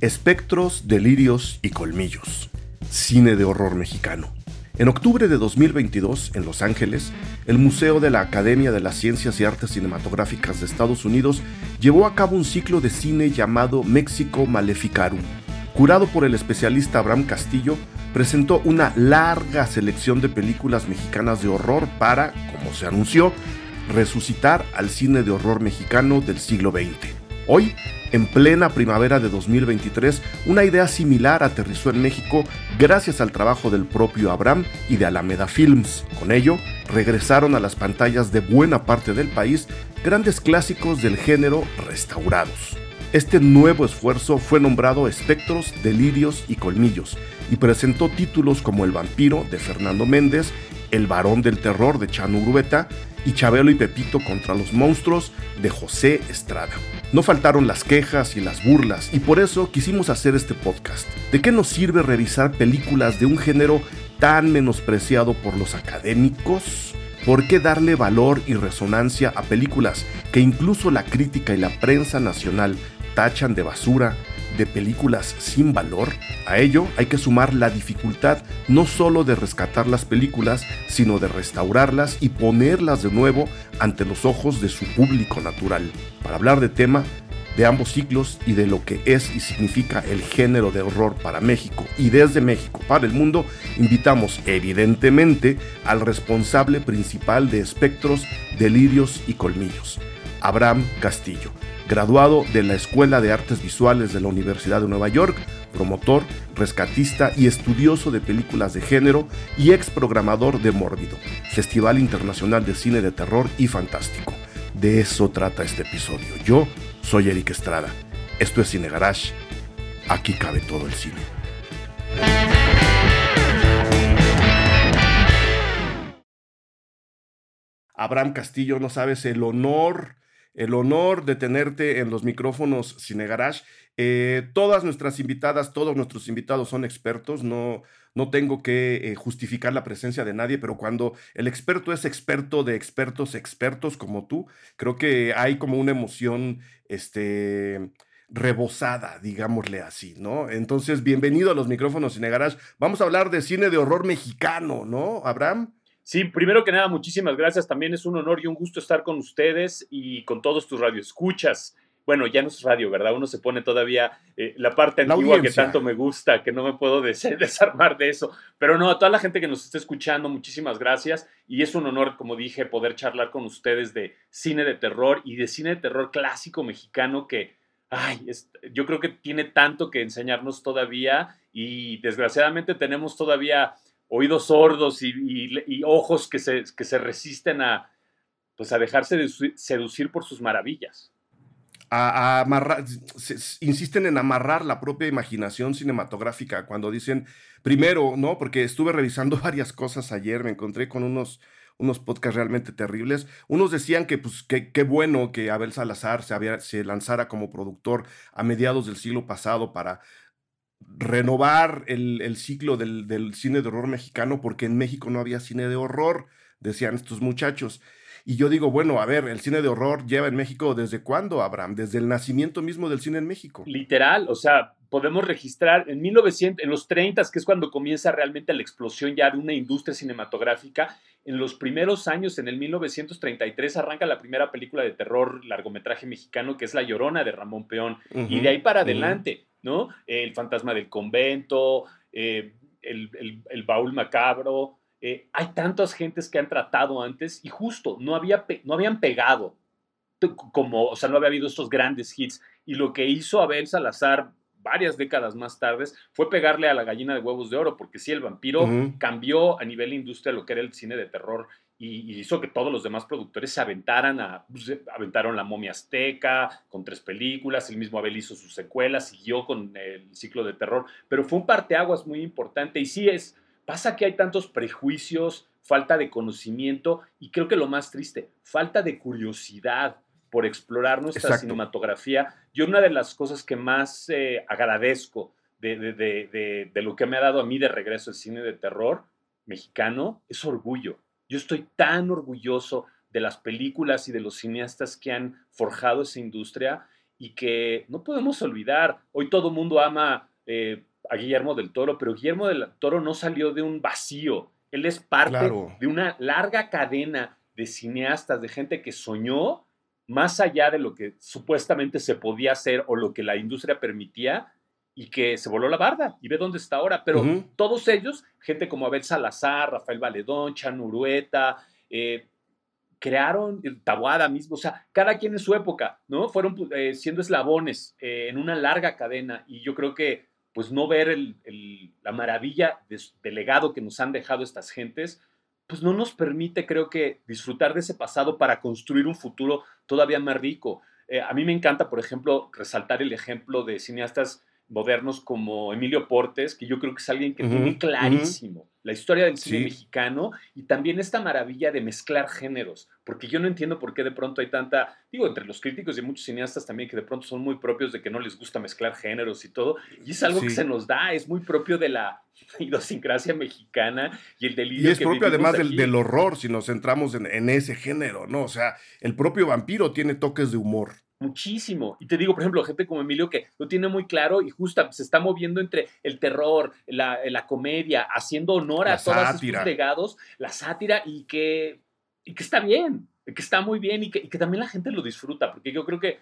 Espectros, delirios y colmillos. Cine de horror mexicano. En octubre de 2022, en Los Ángeles, el Museo de la Academia de las Ciencias y Artes Cinematográficas de Estados Unidos llevó a cabo un ciclo de cine llamado México Maleficarum. Curado por el especialista Abraham Castillo, presentó una larga selección de películas mexicanas de horror para, como se anunció, resucitar al cine de horror mexicano del siglo XX. Hoy, en plena primavera de 2023, una idea similar aterrizó en México gracias al trabajo del propio Abraham y de Alameda Films. Con ello, regresaron a las pantallas de buena parte del país grandes clásicos del género restaurados. Este nuevo esfuerzo fue nombrado Espectros, Delirios y Colmillos y presentó títulos como El vampiro de Fernando Méndez, El varón del terror de Chano Urueta y Chabelo y Pepito contra los monstruos de José Estrada. No faltaron las quejas y las burlas, y por eso quisimos hacer este podcast. ¿De qué nos sirve revisar películas de un género tan menospreciado por los académicos? ¿Por qué darle valor y resonancia a películas que incluso la crítica y la prensa nacional tachan de basura, de películas sin valor? A ello hay que sumar la dificultad no solo de rescatar las películas, sino de restaurarlas y ponerlas de nuevo ante los ojos de su público natural. Para hablar de tema, de ambos ciclos y de lo que es y significa el género de horror para México y desde México para el mundo, invitamos evidentemente al responsable principal de Espectros, Delirios y Colmillos, Abraham Castillo graduado de la Escuela de Artes Visuales de la Universidad de Nueva York, promotor, rescatista y estudioso de películas de género y ex programador de Mórbido, Festival Internacional de Cine de Terror y Fantástico. De eso trata este episodio. Yo soy Eric Estrada. Esto es Cine Garage. Aquí cabe todo el cine. Abraham Castillo, no sabes el honor el honor de tenerte en los micrófonos Cine Garage. Eh, todas nuestras invitadas, todos nuestros invitados son expertos, no, no tengo que eh, justificar la presencia de nadie, pero cuando el experto es experto de expertos, expertos como tú, creo que hay como una emoción, este rebosada, digámosle así, ¿no? Entonces, bienvenido a los micrófonos Cine Garage. Vamos a hablar de cine de horror mexicano, ¿no, Abraham? Sí, primero que nada, muchísimas gracias. También es un honor y un gusto estar con ustedes y con todos tus radioescuchas. Bueno, ya no es radio, ¿verdad? Uno se pone todavía eh, la parte antigua que tanto me gusta, que no me puedo desarmar de eso. Pero no, a toda la gente que nos está escuchando, muchísimas gracias. Y es un honor, como dije, poder charlar con ustedes de cine de terror y de cine de terror clásico mexicano que, ay, yo creo que tiene tanto que enseñarnos todavía y desgraciadamente tenemos todavía oídos sordos y, ojos que se, que se, resisten a, pues a dejarse seducir por sus maravillas. Insisten en amarrar la propia imaginación cinematográfica cuando dicen, primero, ¿no? Porque estuve revisando varias cosas ayer, me encontré con unos, unos podcasts realmente terribles. Unos decían que, pues, qué bueno que Abel Salazar se, había, se lanzara como productor a mediados del siglo pasado para renovar el, ciclo del, cine de horror mexicano porque en México no había cine de horror, decían estos muchachos. Y yo digo, bueno, a ver, el cine de horror lleva en México desde cuándo, Abraham? Desde el nacimiento mismo del cine en México. Literal, o sea, podemos registrar en 1900, en los 30, que es cuando comienza realmente la explosión ya de una industria cinematográfica. En los primeros años, en el 1933, arranca la primera película de terror largometraje mexicano, que es La Llorona de Ramón Peón. y de ahí para adelante, ¿no? El fantasma del convento, eh, el, baúl macabro. Eh, hay tantas gentes que han tratado antes y justo no, había no habían pegado como, o sea, no había habido estos grandes hits. Y lo que hizo Abel Salazar varias décadas más tarde fue pegarle a la gallina de huevos de oro, porque sí, el vampiro cambió a nivel industria lo que era el cine de terror y, hizo que todos los demás productores se aventaran a, pues, aventaron la momia azteca con tres películas, el mismo Abel hizo sus secuelas, siguió con el ciclo de terror, pero fue un parteaguas muy importante y sí es, pasa que hay tantos prejuicios, falta de conocimiento y creo que lo más triste, falta de curiosidad por explorar nuestra cinematografía. Yo una de las cosas que más eh, agradezco de, de, lo que me ha dado a mí de regreso el cine de terror mexicano es orgullo. Yo estoy tan orgulloso de las películas y de los cineastas que han forjado esa industria y que no podemos olvidar. Hoy todo el mundo ama eh, a Guillermo del Toro, pero Guillermo del Toro no salió de un vacío. Él es parte de una larga cadena de cineastas, de gente que soñó más allá de lo que supuestamente se podía hacer o lo que la industria permitía y que se voló la barda y ve dónde está ahora. Pero todos ellos, gente como Abel Salazar, Rafael Valedón, Chan Urueta, eh, crearon Tabuada mismo, o sea, cada quien en su época, ¿no? Fueron eh, siendo eslabones eh, en una larga cadena y yo creo que pues no ver la maravilla del legado que nos han dejado estas gentes, pues no nos permite, creo que, disfrutar de ese pasado para construir un futuro todavía más rico. Eh, a mí me encanta, por ejemplo, resaltar el ejemplo de cineastas modernos como Emilio Portes, que yo creo que es alguien que tiene clarísimo la historia del cine mexicano y también esta maravilla de mezclar géneros, porque yo no entiendo por qué de pronto hay tanta, digo, entre los críticos y muchos cineastas también que de pronto son muy propios de que no les gusta mezclar géneros y todo, y es algo que se nos da, es muy propio de la idiosincrasia mexicana y el delirio. Y es propio además del, horror, si nos centramos en, en ese género, ¿no? O sea, el propio vampiro tiene toques de humor muchísimo. Y te digo, por ejemplo, gente como Emilio que lo tiene muy claro y justo se está moviendo entre el terror, la, la comedia, haciendo honor a todos sus legados, la sátira y que, y que está bien, que está muy bien y que, que también la gente lo disfruta, porque yo creo que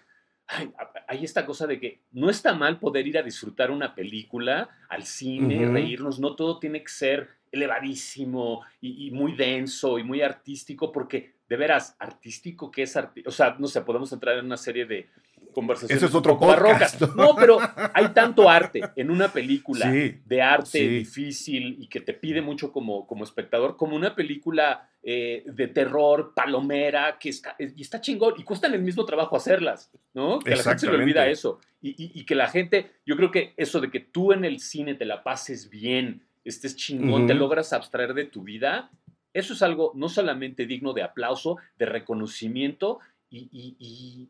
hay esta cosa de que no está mal poder ir a disfrutar una película al cine, reírnos, no todo tiene que ser elevadísimo y, y muy denso y muy artístico, porque de veras, artístico, que es artístico? O sea, no sé, podemos entrar en una serie de conversaciones. Eso es otro podcast. No, pero hay tanto arte en una película de arte difícil y que te pide mucho como, como espectador, como una película eh, de terror, palomera, que está, y está chingón y cuestan el mismo trabajo hacerlas, ¿no? Que a la gente se le olvida eso. Y, que la gente, yo creo que eso de que tú en el cine te la pases bien, estés chingón, te logras abstraer de tu vida, eso es algo no solamente digno de aplauso, de reconocimiento y,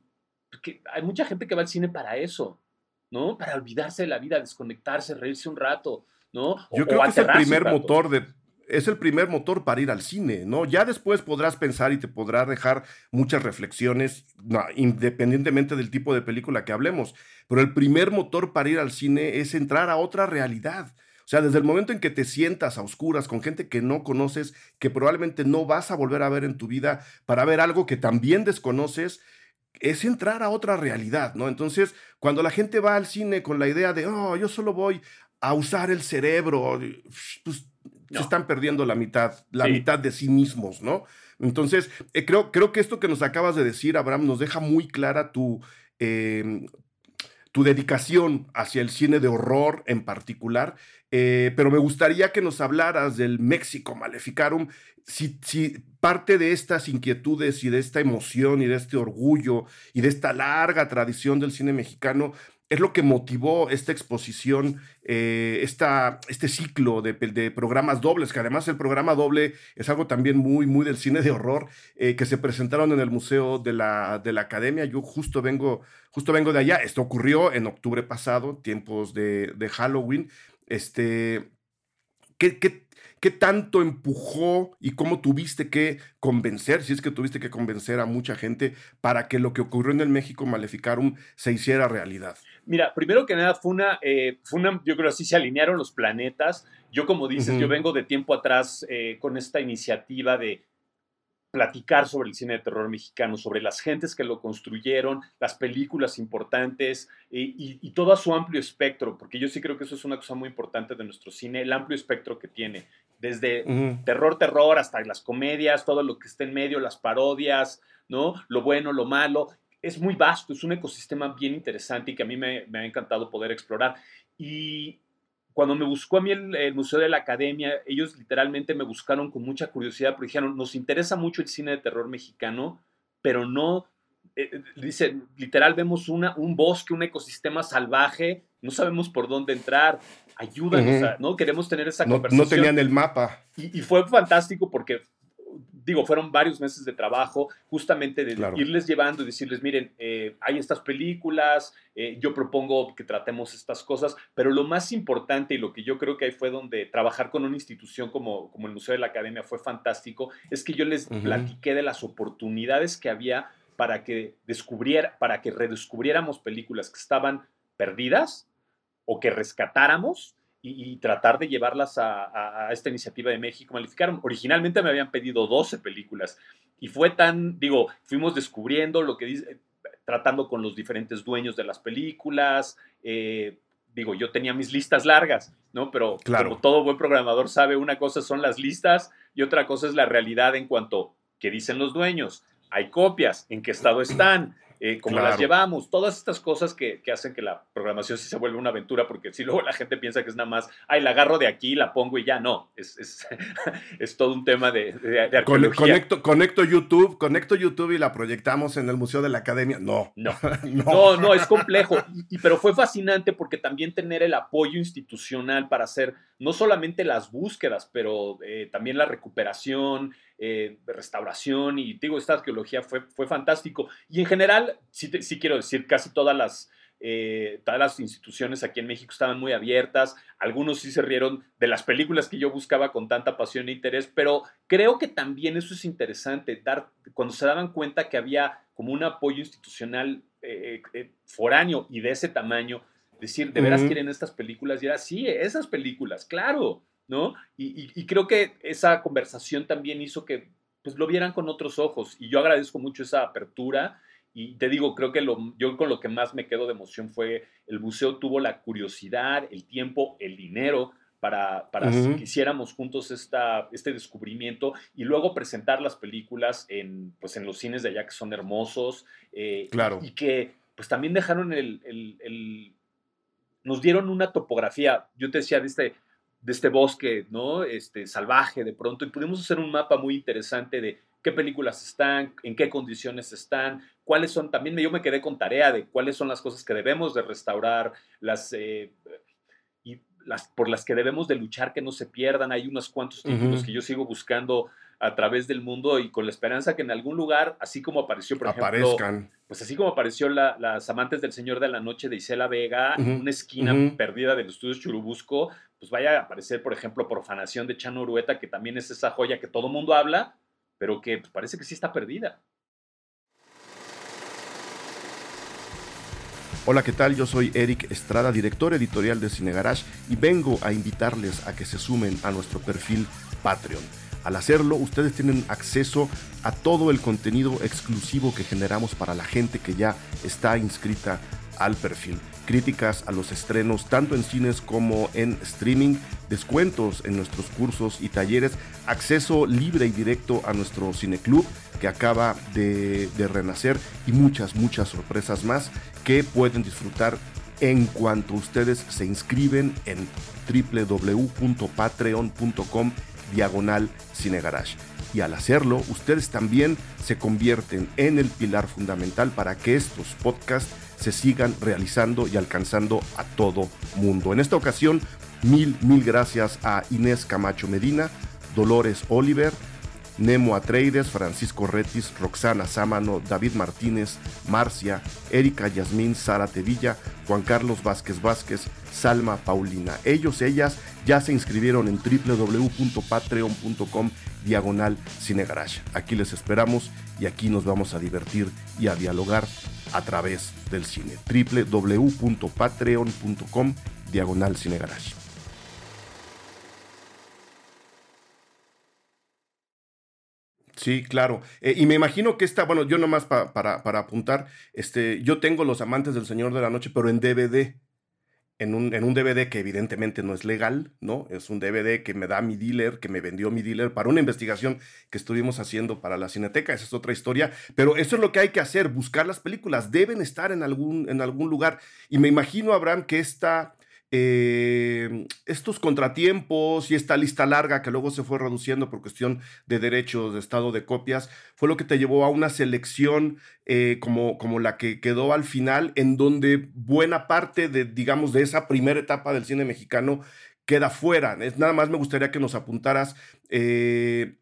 que hay mucha gente que va al cine para eso, ¿no? Para olvidarse de la vida, desconectarse, reírse un rato, ¿no? Yo creo que es el primer motor de es el primer motor para ir al cine, ¿no? Ya después podrás pensar y te podrá dejar muchas reflexiones, independientemente del tipo de película que hablemos, pero el primer motor para ir al cine es entrar a otra realidad. O sea, desde el momento en que te sientas a oscuras con gente que no conoces, que probablemente no vas a volver a ver en tu vida, para ver algo que también desconoces, es entrar a otra realidad, ¿no? Entonces, cuando la gente va al cine con la idea de, oh, yo solo voy a usar el cerebro, pues se están perdiendo la mitad, la mitad de sí mismos, ¿no? Entonces, eh, creo, creo que esto que nos acabas de decir, Abraham, nos deja muy clara tu, em, tu dedicación hacia el cine de horror en particular eh, pero me gustaría que nos hablaras del México Maleficarum, si, si, parte de estas inquietudes y de esta emoción y de este orgullo y de esta larga tradición del cine mexicano es lo que motivó esta exposición, eh, este ciclo de, programas dobles, que además el programa doble es algo también muy, muy del cine de horror, eh, que se presentaron en el Museo de la, de la Academia. Yo justo vengo, justo vengo de allá. Esto ocurrió en octubre pasado, tiempos de, de Halloween. Este, ¿qué, qué, tanto empujó y cómo tuviste que convencer, si es que tuviste que convencer a mucha gente para que lo que ocurrió en el México Maleficarum se hiciera realidad? Mira, primero que nada fue una, eh, fue una yo creo así se alinearon los planetas. Yo como dices, yo vengo de tiempo atrás eh, con esta iniciativa de platicar sobre el cine de terror mexicano, sobre las gentes que lo construyeron, las películas importantes eh, y, todo a su amplio espectro, porque yo sí creo que eso es una cosa muy importante de nuestro cine, el amplio espectro que tiene, desde terror, terror, hasta las comedias, todo lo que está en medio, las parodias, ¿no? Lo bueno, lo malo. Es muy vasto, es un ecosistema bien interesante y que a mí me, me ha encantado poder explorar. Y, cuando me buscó a mí el, Museo de la Academia, ellos literalmente me buscaron con mucha curiosidad, porque dijeron, nos interesa mucho el cine de terror mexicano, pero no, eh, eh, dice, literal vemos una, un bosque, un ecosistema salvaje, no sabemos por dónde entrar, ayúdanos, ¿no? Queremos tener esa conversación. No tenían el mapa. y, fue fantástico porque digo, fueron varios meses de trabajo justamente de irles llevando y decirles, miren, eh, hay estas películas, eh, yo propongo que tratemos estas cosas, pero lo más importante y lo que yo creo que ahí fue donde trabajar con una institución como, como el Museo de la Academia fue fantástico, es que yo les platiqué de las oportunidades que había para que, descubriera, para que redescubriéramos películas que estaban perdidas o que rescatáramos y, tratar de llevarlas a, esta iniciativa de México Malificaron. Originalmente me habían pedido 12 películas y fue tan, digo, fuimos descubriendo lo que dice, tratando con los diferentes dueños de las películas. Eh, digo, yo tenía mis listas largas, ¿no? Pero como todo buen programador sabe, una cosa son las listas y otra cosa es la realidad en cuanto que dicen los dueños. Hay copias, en qué estado están, eh, cómo las llevamos, todas estas cosas que, hacen que la programación sí se vuelva una aventura, porque si luego la gente piensa que es nada más, ay, la agarro de aquí, la pongo y ya, no, es, es, todo un tema de, de, arqueología. Conecto, conecto, YouTube, conecto YouTube y la proyectamos en el Museo de la Academia, no. No, no, no, es complejo, y, pero fue fascinante porque también tener el apoyo institucional para hacer no solamente las búsquedas, pero eh, también la recuperación, eh, restauración y digo, esta arqueología fue, fue fantástico. Y en general, sí, sí quiero decir, casi todas las, eh, todas las instituciones aquí en México estaban muy abiertas, algunos sí se rieron de las películas que yo buscaba con tanta pasión e interés, pero creo que también eso es interesante, dar, cuando se daban cuenta que había como un apoyo institucional foráneo y de ese tamaño, decir, ¿de veras quieren estas películas? Y era, sí, esas películas, claro. ¿no? Y, creo que esa conversación también hizo que pues, lo vieran con otros ojos. Y yo agradezco mucho esa apertura. Y te digo, creo que lo, yo con lo que más me quedo de emoción fue el museo tuvo la curiosidad, el tiempo, el dinero para, para que hiciéramos juntos esta, este descubrimiento y luego presentar las películas en, pues, en los cines de allá que son hermosos. Eh, claro. Y, que pues también dejaron el, el, nos dieron una topografía. Yo te decía de este de este bosque, ¿no? Este, salvaje de pronto, y pudimos hacer un mapa muy interesante de qué películas están, en qué condiciones están, cuáles son, también yo me quedé con tarea de cuáles son las cosas que debemos de restaurar, las, eh, y las por las que debemos de luchar que no se pierdan. Hay unos cuantos títulos que yo sigo buscando a través del mundo y con la esperanza que en algún lugar, así como apareció, por ejemplo, pues así como apareció las amantes del Señor de la Noche de Isela Vega en una esquina perdida del estudio Churubusco, pues vaya a aparecer, por ejemplo, Profanación de Chano Urueta, que también es esa joya que todo mundo habla, pero que pues, parece que sí está perdida. Hola, ¿qué tal? Yo soy Eric Estrada, director editorial de Cine Garage, y vengo a invitarles a que se sumen a nuestro perfil Patreon al hacerlo, ustedes tienen acceso a todo el contenido exclusivo que generamos para la gente que ya está inscrita al perfil. Críticas a los estrenos tanto en cines como en streaming, descuentos en nuestros cursos y talleres, acceso libre y directo a nuestro cineclub que acaba de, de renacer y muchas, muchas sorpresas más que pueden disfrutar en cuanto ustedes se inscriben en www.patreon.com diagonal Cine Garage. Y al hacerlo, ustedes también se convierten en el pilar fundamental para que estos podcasts se sigan realizando y alcanzando a todo mundo. En esta ocasión, mil, mil gracias a Inés Camacho Medina, Dolores Oliver, Nemo Atreides, Francisco Retis, Roxana Sámano, David Martínez, Marcia, Erika Yasmín, Sara Tevilla, Juan Carlos Vázquez Vázquez, Salma Paulina. Ellos, ellas ya se inscribieron en www.patreon.com diagonal cinegarage. Aquí les esperamos y aquí nos vamos a divertir y a dialogar a través del cine. www.patreon.com diagonal cinegarage. Sí, claro. Eh, y me imagino que esta, bueno, yo nomás para, para apuntar, este, yo tengo Los Amantes del Señor de la Noche, pero en DVD. En un, en un, DVD que evidentemente no es legal, ¿no? Es un DVD que me da mi dealer, que me vendió mi dealer para una investigación que estuvimos haciendo para la Cineteca. Esa es otra historia. Pero eso es lo que hay que hacer, buscar las películas. Deben estar en algún, en algún lugar. Y me imagino, Abraham, que esta eh, estos contratiempos y esta lista larga que luego se fue reduciendo por cuestión de derechos de estado de copias, fue lo que te llevó a una selección eh, como, como la que quedó al final, en donde buena parte de, digamos, de esa primera etapa del cine mexicano queda fuera. Es, nada más me gustaría que nos apuntaras. Eh,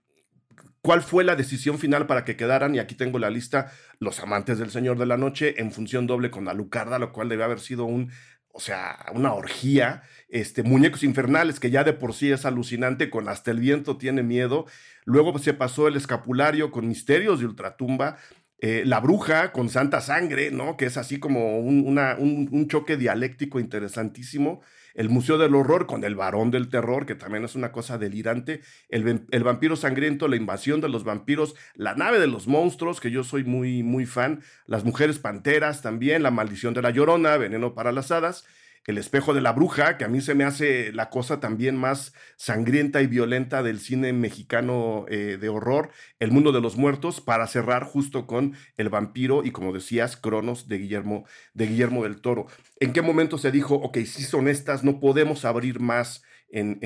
¿Cuál fue la decisión final para que quedaran? Y aquí tengo la lista, Los Amantes del Señor de la Noche, en función doble con Alucarda, lo cual debe haber sido un o sea, una orgía, este, Muñecos Infernales, que ya de por sí es alucinante, con Hasta el Viento tiene miedo. Luego se pasó el escapulario con Misterios de Ultratumba. Eh, la bruja con santa sangre, ¿no? Que es así como un, un, choque dialéctico interesantísimo. El Museo del Horror con el Varón del Terror, que también es una cosa delirante. El, el, Vampiro Sangriento, La Invasión de los Vampiros, La Nave de los Monstruos, que yo soy muy, muy fan. Las Mujeres Panteras también, La Maldición de la Llorona, Veneno para las Hadas. El espejo de la bruja, que a mí se me hace la cosa también más sangrienta y violenta del cine mexicano eh, de horror, El mundo de los muertos, para cerrar justo con El vampiro y como decías, Cronos de Guillermo, de Guillermo del Toro. ¿En qué momento se dijo, ok, si son estas, no podemos abrir más en,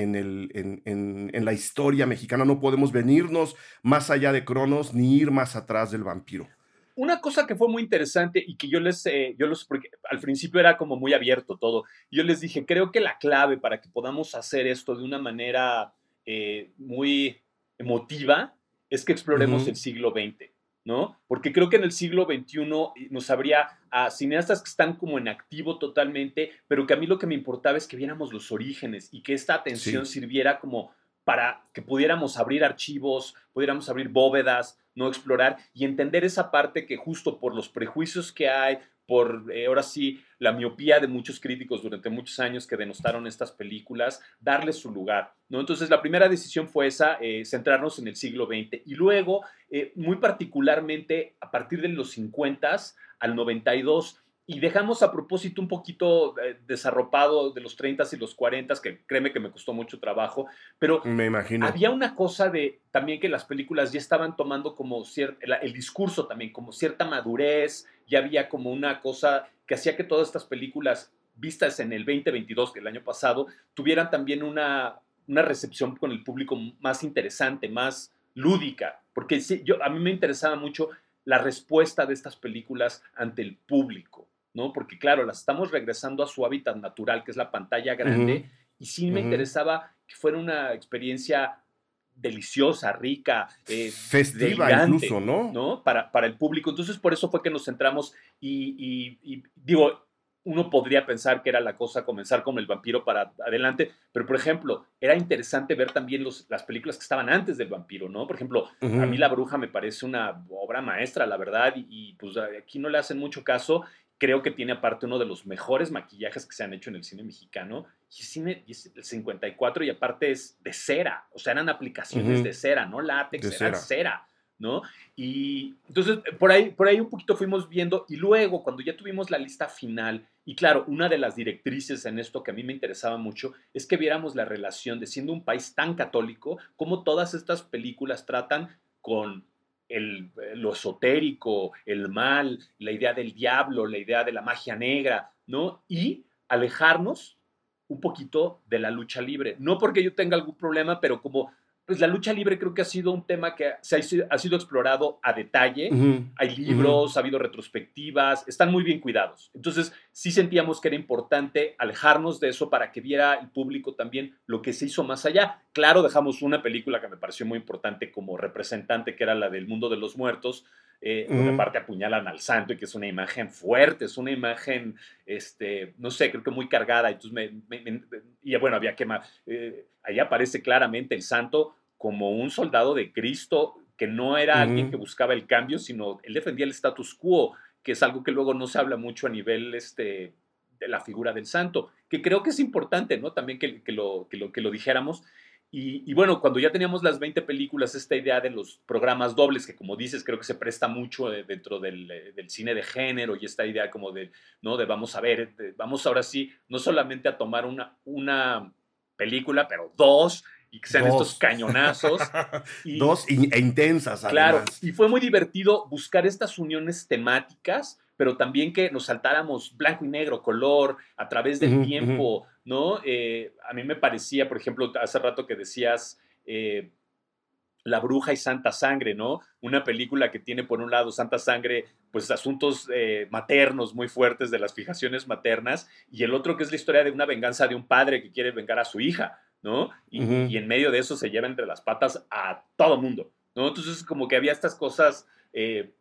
la historia mexicana, no podemos venirnos más allá de Cronos ni ir más atrás del vampiro? Una cosa que fue muy interesante y que yo les, eh, yo los, porque al principio era como muy abierto todo, yo les dije, creo que la clave para que podamos hacer esto de una manera eh, muy emotiva es que exploremos el siglo XX, ¿no? Porque creo que en el siglo XXI nos habría a cineastas que están como en activo totalmente, pero que a mí lo que me importaba es que viéramos los orígenes y que esta atención sirviera como para que pudiéramos abrir archivos, pudiéramos abrir bóvedas, no explorar y entender esa parte que justo por los prejuicios que hay, por eh, ahora sí la miopía de muchos críticos durante muchos años que denostaron estas películas, darles su lugar. ¿no? Entonces la primera decisión fue esa, eh, centrarnos en el siglo XX y luego, eh, muy particularmente a partir de los 50 al 92, y dejamos a propósito un poquito eh, desarropado de los 30 y los 40, que créeme que me costó mucho trabajo, pero me imagino. había una cosa de también que las películas ya estaban tomando como cierto, el, discurso también, como cierta madurez, ya había como una cosa que hacía que todas estas películas vistas en el 2022, que el año pasado, tuvieran también una, una recepción con el público más interesante, más lúdica, porque sí, yo, a mí me interesaba mucho la respuesta de estas películas ante el público. ¿No? Porque claro, las estamos regresando a su hábitat natural, que es la pantalla grande, y sí me interesaba que fuera una experiencia deliciosa, rica, eh, festiva incluso, ¿no? ¿no? Para, para el público. Entonces, por eso fue que nos centramos y, y digo, uno podría pensar que era la cosa comenzar como el vampiro para adelante, pero por ejemplo, era interesante ver también los, las películas que estaban antes del vampiro, ¿no? Por ejemplo, a mí La Bruja me parece una obra maestra, la verdad, y, y, pues aquí no le hacen mucho caso creo que tiene aparte uno de los mejores maquillajes que se han hecho en el cine mexicano. Y cine es el 54 y aparte es de cera, o sea, eran aplicaciones de cera, no látex, de era cera. ¿no? Y entonces por ahí, por ahí un poquito fuimos viendo y luego cuando ya tuvimos la lista final, y claro, una de las directrices en esto que a mí me interesaba mucho es que viéramos la relación de siendo un país tan católico, cómo todas estas películas tratan con el, lo esotérico, el mal, la idea del diablo, la idea de la magia negra, ¿no? Y alejarnos un poquito de la lucha libre. No porque yo tenga algún problema, pero como pues la lucha libre creo que ha sido un tema que se ha, sido explorado a detalle. Hay libros, ha habido retrospectivas, están muy bien cuidados. Entonces, sí sentíamos que era importante alejarnos de eso para que viera el público también lo que se hizo más allá. Claro, dejamos una película que me pareció muy importante como representante, que era la del mundo de los muertos, eh, donde aparte apuñalan al santo y que es una imagen fuerte, es una imagen, este, no sé, creo que muy cargada. Entonces, me, y bueno, había que... Eh, ahí aparece claramente el santo como un soldado de Cristo que no era alguien que buscaba el cambio, sino él defendía el status quo, que es algo que luego no se habla mucho a nivel este, de la figura del santo, que creo que es importante, ¿no? También que, que, lo, que, lo, que lo dijéramos. Y, bueno, cuando ya teníamos las 20 películas, esta idea de los programas dobles, que como dices, creo que se presta mucho eh, dentro del, eh, del, cine de género y esta idea como de, ¿no? De vamos a ver, vamos ahora sí, no solamente a tomar una, una película, pero dos, y que sean estos cañonazos. dos e intensas, Claro, y fue muy divertido buscar estas uniones temáticas, pero también que nos saltáramos blanco y negro, color, a través del tiempo, ¿no? Eh, a mí me parecía, por ejemplo, hace rato que decías eh, La Bruja y Santa Sangre, ¿no? Una película que tiene, por un lado, Santa Sangre, pues asuntos eh, maternos muy fuertes de las fijaciones maternas, y el otro que es la historia de una venganza de un padre que quiere vengar a su hija, ¿no? Y, en medio de eso se lleva entre las patas a todo mundo, ¿no? Entonces, como que había estas cosas de,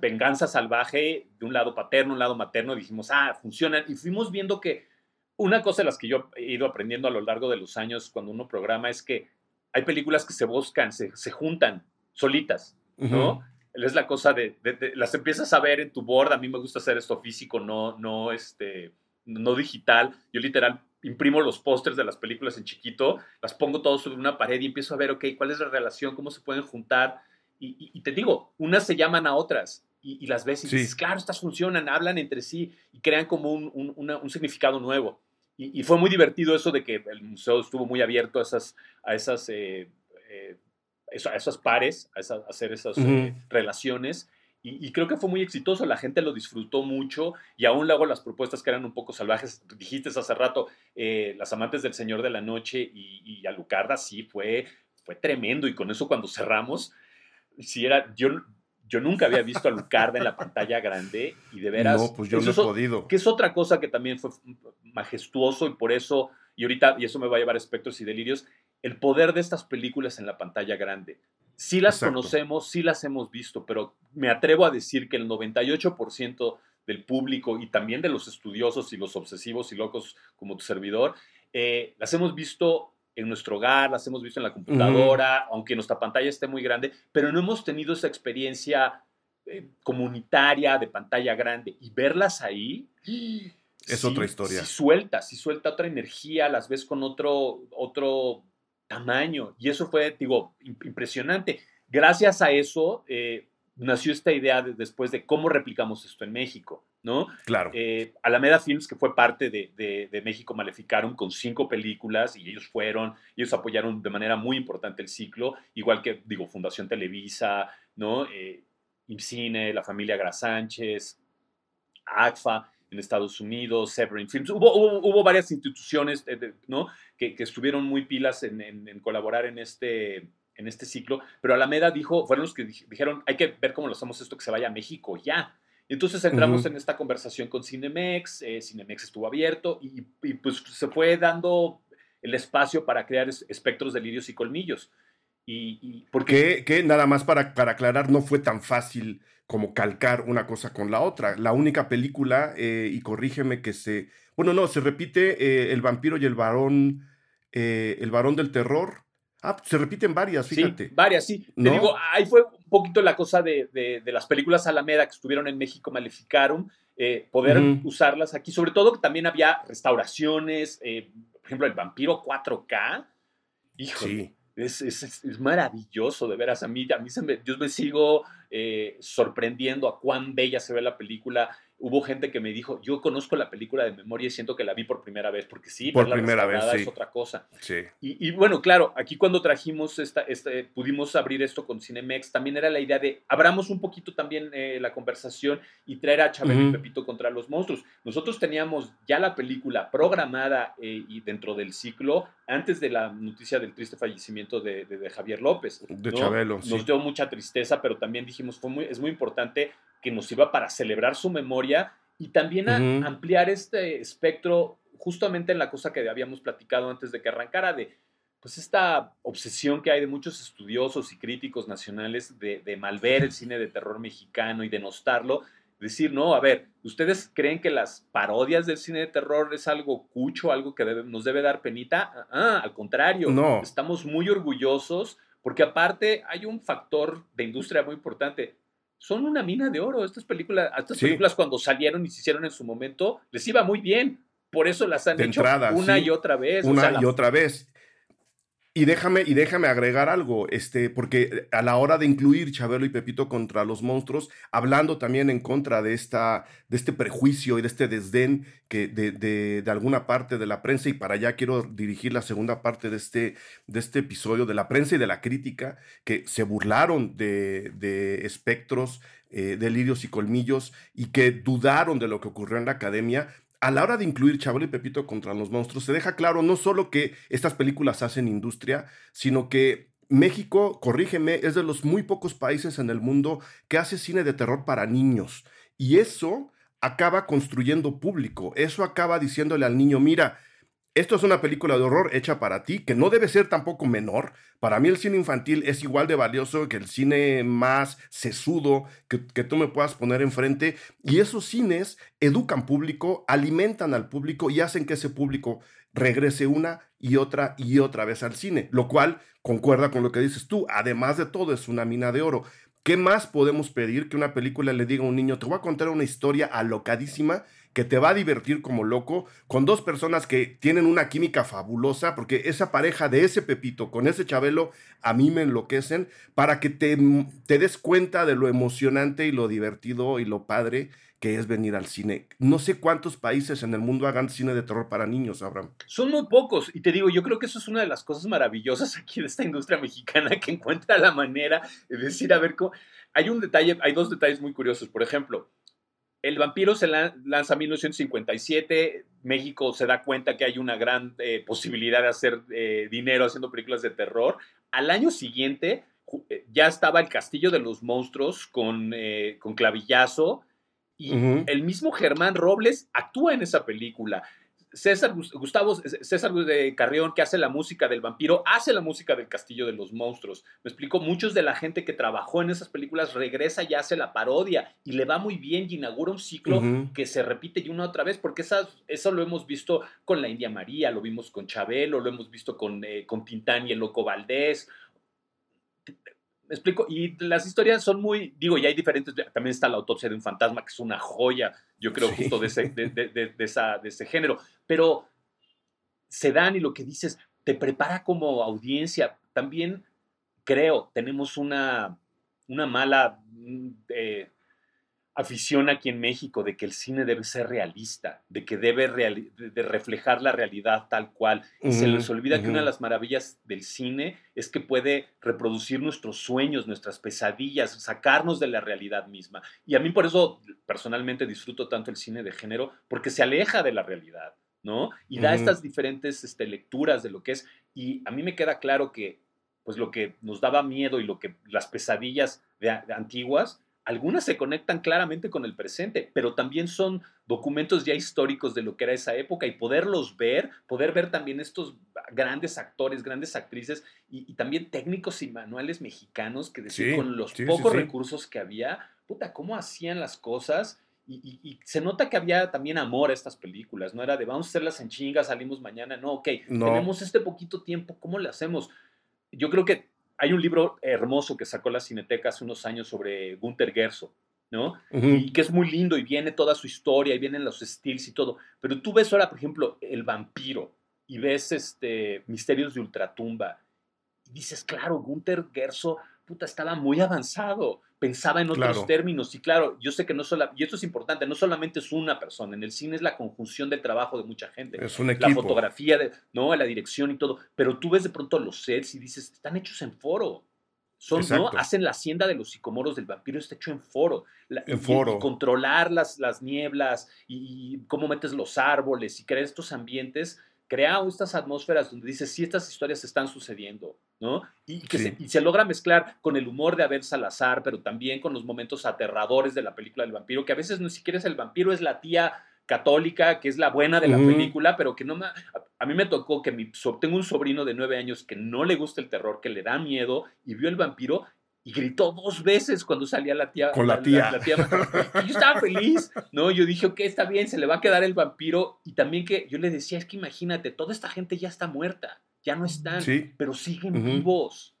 venganza salvaje de un lado paterno, un lado materno, dijimos, ah, funcionan. Y fuimos viendo que una cosa de las que yo he ido aprendiendo a lo largo de los años cuando uno programa es que hay películas que se buscan, se, juntan solitas, ¿no? es la cosa de, las empiezas a ver en tu board. A mí me gusta hacer esto físico, no, no, este, no digital. Yo literal imprimo los pósters de las películas en chiquito, las pongo todos sobre una pared y empiezo a ver, ok, cuál es la relación, cómo se pueden juntar. Y, te digo, unas se llaman a otras y, las ves y dices, claro, estas funcionan, hablan entre sí y crean como un, un, significado nuevo. Y, fue muy divertido eso de que el museo estuvo muy abierto a esas, a esas, eh, eh, a esos pares, a, hacer esas eh, relaciones. Y, creo que fue muy exitoso, la gente lo disfrutó mucho y aún luego las propuestas que eran un poco salvajes, dijiste hace rato, eh, Las Amantes del Señor de la Noche y, y Alucarda, sí, fue, fue tremendo y con eso cuando cerramos, sí era, yo, yo nunca había visto a Lucarda en la pantalla grande y de veras... No, pues yo no he podido. Que es otra cosa que también fue majestuoso y por eso, y ahorita, y eso me va a llevar a espectros y delirios, el poder de estas películas en la pantalla grande. Sí las conocemos, sí las hemos visto, pero me atrevo a decir que el 98% del público y también de los estudiosos y los obsesivos y locos como tu servidor, eh, las hemos visto en nuestro hogar, las hemos visto en la computadora, aunque nuestra pantalla esté muy grande, pero no hemos tenido esa experiencia eh, comunitaria de pantalla grande y verlas ahí. Es otra historia. Si suelta, si suelta otra energía, las ves con otro, otro tamaño. Y eso fue, digo, impresionante. Gracias a eso eh, nació esta idea después de cómo replicamos esto en México, ¿no? Claro. Eh, Alameda Films, que fue parte de, México Maleficaron con cinco películas y ellos fueron, ellos apoyaron de manera muy importante el ciclo, igual que, digo, Fundación Televisa, ¿no? Eh, IMCINE, la familia Grasánchez, ACFA en Estados Unidos, Severin Films. Hubo, hubo, varias instituciones ¿no? que, que, estuvieron muy pilas en, en, colaborar en este, en este ciclo, pero Alameda dijo, fueron los que dijeron, hay que ver cómo lo hacemos esto que se vaya a México ya. Entonces entramos en esta conversación con Cinemex, eh, Cinemex estuvo abierto y, y, pues se fue dando el espacio para crear espectros de lirios y colmillos. Y, y porque... que, nada más para, para aclarar, no fue tan fácil como calcar una cosa con la otra. La única película, eh, y corrígeme que se... Bueno, no, se repite eh, El vampiro y el varón, eh, el varón del terror. Ah, se repiten varias, fíjate. Sí, varias, sí. Te digo, ahí fue un poquito la cosa de, de, las películas Alameda que estuvieron en México, Maleficarum, poder usarlas aquí. Sobre todo que también había restauraciones, por ejemplo, El vampiro 4K. Híjole. Sí. Es, es, es, maravilloso, de veras. A mí, a mí se me, yo me sigo eh, sorprendiendo a cuán bella se ve la película. Hubo gente que me dijo, yo conozco la película de memoria y siento que la vi por primera vez, porque sí, por primera vez es otra cosa. Y, bueno, claro, aquí cuando trajimos esta, este, pudimos abrir esto con Cinemex, también era la idea de abramos un poquito también eh, la conversación y traer a Chabelo y Pepito contra los monstruos. Nosotros teníamos ya la película programada eh, y dentro del ciclo antes de la noticia del triste fallecimiento de, Javier López. De Chabelo, Nos dio mucha tristeza, pero también dijimos, fue muy, es muy importante que nos sirva para celebrar su memoria y también ampliar este espectro justamente en la cosa que habíamos platicado antes de que arrancara de pues esta obsesión que hay de muchos estudiosos y críticos nacionales de, de malver el cine de terror mexicano y denostarlo, decir, no, a ver, ¿ustedes creen que las parodias del cine de terror es algo cucho, algo que nos debe dar penita? Ah, ah, al contrario, no. estamos muy orgullosos porque aparte hay un factor de industria muy importante son una mina de oro. Estas películas, estas películas cuando salieron y se hicieron en su momento, les iba muy bien. Por eso las han hecho una y otra vez. Una y otra vez. Y déjame, y déjame agregar algo, este, porque a la hora de incluir Chabelo y Pepito contra los monstruos, hablando también en contra de, esta, de este prejuicio y de este desdén que de, de, de, alguna parte de la prensa, y para allá quiero dirigir la segunda parte de este, de este episodio, de la prensa y de la crítica, que se burlaron de, de espectros, eh, delirios y colmillos, y que dudaron de lo que ocurrió en la academia, a la hora de incluir Chabelo y Pepito contra los monstruos, se deja claro no solo que estas películas hacen industria, sino que México, corrígeme, es de los muy pocos países en el mundo que hace cine de terror para niños. Y eso acaba construyendo público, eso acaba diciéndole al niño, mira, esto es una película de horror hecha para ti, que no debe ser tampoco menor. Para mí el cine infantil es igual de valioso que el cine más sesudo que, que tú me puedas poner enfrente. Y esos cines educan público, alimentan al público y hacen que ese público regrese una y otra y otra vez al cine, lo cual concuerda con lo que dices tú. Además de todo, es una mina de oro. ¿Qué más podemos pedir que una película le diga a un niño, te voy a contar una historia alocadísima que te va a divertir como loco, con dos personas que tienen una química fabulosa, porque esa pareja de ese Pepito con ese Chabelo a mí me enloquecen, para que te, te des cuenta de lo emocionante y lo divertido y lo padre que es venir al cine. No sé cuántos países en el mundo hagan cine de terror para niños, Abraham. Son muy pocos. Y te digo, yo creo que eso es una de las cosas maravillosas aquí de esta industria mexicana que encuentra la manera de decir, a ver, hay un detalle, hay dos detalles muy curiosos. Por ejemplo, el vampiro se lanza en 1957, México se da cuenta que hay una gran eh, posibilidad de hacer eh, dinero haciendo películas de terror. Al año siguiente eh, ya estaba El Castillo de los Monstruos con, con Clavillazo, y el mismo Germán Robles actúa en esa película. César Gustavo César de Carrión, que hace la música del vampiro, hace la música del Castillo de los Monstruos. Me explico, muchos de la gente que trabajó en esas películas regresa y hace la parodia y le va muy bien y inaugura un ciclo que se repite y una otra vez, porque eso lo hemos visto con la India María, lo vimos con Chabelo, lo hemos visto con, eh, con Tintán y el Loco Valdés. Me explico, y las historias son muy, digo, y hay diferentes, también está la autopsia de un fantasma, que es una joya, yo creo, justo de ese, de, de, esa, de ese género, pero se dan y lo que dices te prepara como audiencia. También creo, tenemos una, una mala mm, eh, afición aquí en México de que el cine debe ser realista, de que debe de reflejar la realidad tal cual. Y se les olvida que una de las maravillas del cine es que puede reproducir nuestros sueños, nuestras pesadillas, sacarnos de la realidad misma. Y a mí por eso personalmente disfruto tanto el cine de género, porque se aleja de la realidad, ¿no? Y da estas diferentes este, lecturas de lo que es. Y a mí me queda claro que pues lo que nos daba miedo y lo que las pesadillas de antiguas algunas se conectan claramente con el presente, pero también son documentos ya históricos de lo que era esa época y poderlos ver, poder ver también estos grandes actores, grandes actrices y, también técnicos y manuales mexicanos que decían con los pocos recursos que había, puta, cómo hacían las cosas. Y, se nota que había también amor a estas películas, no era de vamos a hacerlas en chinga, salimos mañana, no, ok, tenemos este poquito tiempo, ¿cómo le hacemos? Yo creo que hay un libro hermoso que sacó la Cineteca hace unos años sobre Gunther Gerso, ¿no? Y que es muy lindo y viene toda su historia y vienen los estilos y todo. Pero tú ves ahora, por ejemplo, El vampiro y ves este Misterios de Ultratumba y dices, claro, Gunther Gerso puta, estaba muy avanzado, pensaba en otros términos. Y claro, yo sé que no solo, y esto es importante, no solamente es una persona, en el cine es la conjunción del trabajo de mucha gente. Es un equipo. La fotografía, de, ¿no? la dirección y todo. Pero tú ves de pronto los sets y dices, están hechos en foro. Son, ¿no? Hacen la hacienda de los psicomoros del vampiro, está hecho en foro. en foro. controlar las, las nieblas y, y, cómo metes los árboles y crear estos ambientes crea estas atmósferas donde dices, sí, estas historias están sucediendo, ¿no? Y, que se, se, logra mezclar con el humor de Abel Salazar, pero también con los momentos aterradores de la película del vampiro, que a veces no siquiera es el vampiro, es la tía católica, que es la buena de la película, pero que no me... A, mí me tocó que mi, tengo un sobrino de nueve años que no le gusta el terror, que le da miedo, y vio el vampiro y gritó dos veces cuando salía la tía. Con la tía. y yo estaba feliz, ¿no? Yo dije, ok, está bien, se le va a quedar el vampiro. Y también que yo le decía, es que imagínate, toda esta gente ya está muerta, ya no están, pero siguen vivos.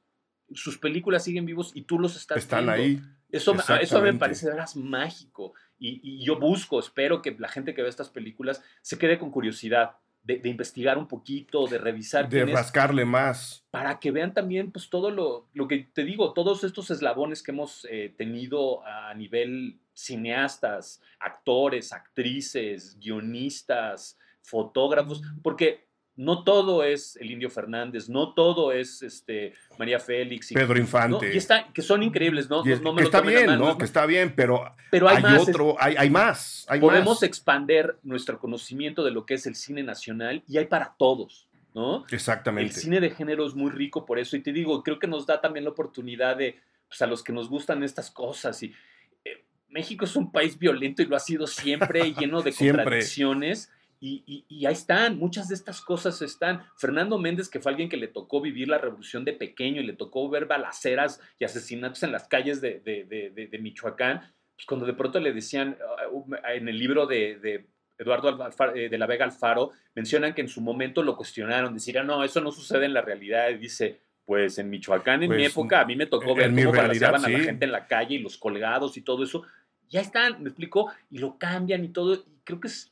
Sus películas siguen vivos y tú los estás Están ahí. Eso, eso me parece de veras mágico. Y, y yo busco, espero que la gente que ve estas películas se quede con curiosidad de, investigar un poquito, de revisar. De rascarle más. Para que vean también, pues, todo lo, lo que te digo, todos estos eslabones que hemos eh, tenido a nivel cineastas, actores, actrices, guionistas, fotógrafos, porque no todo es el Indio Fernández, no todo es este, María Félix. Y, Pedro Infante. Y está, que son increíbles, ¿no? que está bien, ¿no? Que está bien, pero, pero hay, más, otro, hay, hay, más. podemos expander nuestro conocimiento de lo que es el cine nacional y hay para todos, ¿no? Exactamente. El cine de género es muy rico por eso y te digo, creo que nos da también la oportunidad de, pues a los que nos gustan estas cosas y... Eh, México es un país violento y lo ha sido siempre, lleno de contradicciones. Y, ahí están, muchas de estas cosas están. Fernando Méndez, que fue alguien que le tocó vivir la revolución de pequeño y le tocó ver balaceras y asesinatos en las calles de, Michoacán, pues cuando de pronto le decían, ah, en el libro de, Eduardo eh, de la Vega Alfaro, mencionan que en su momento lo cuestionaron, decían, no, eso no sucede en la realidad, y dice, Pues en Michoacán, en mi Pues, época, a mí me tocó ver mi cómo realidad, balanceaban a la sí. gente en la calle y los colgados y todo eso. Ya están, me explico, y lo cambian y todo. Y creo que es,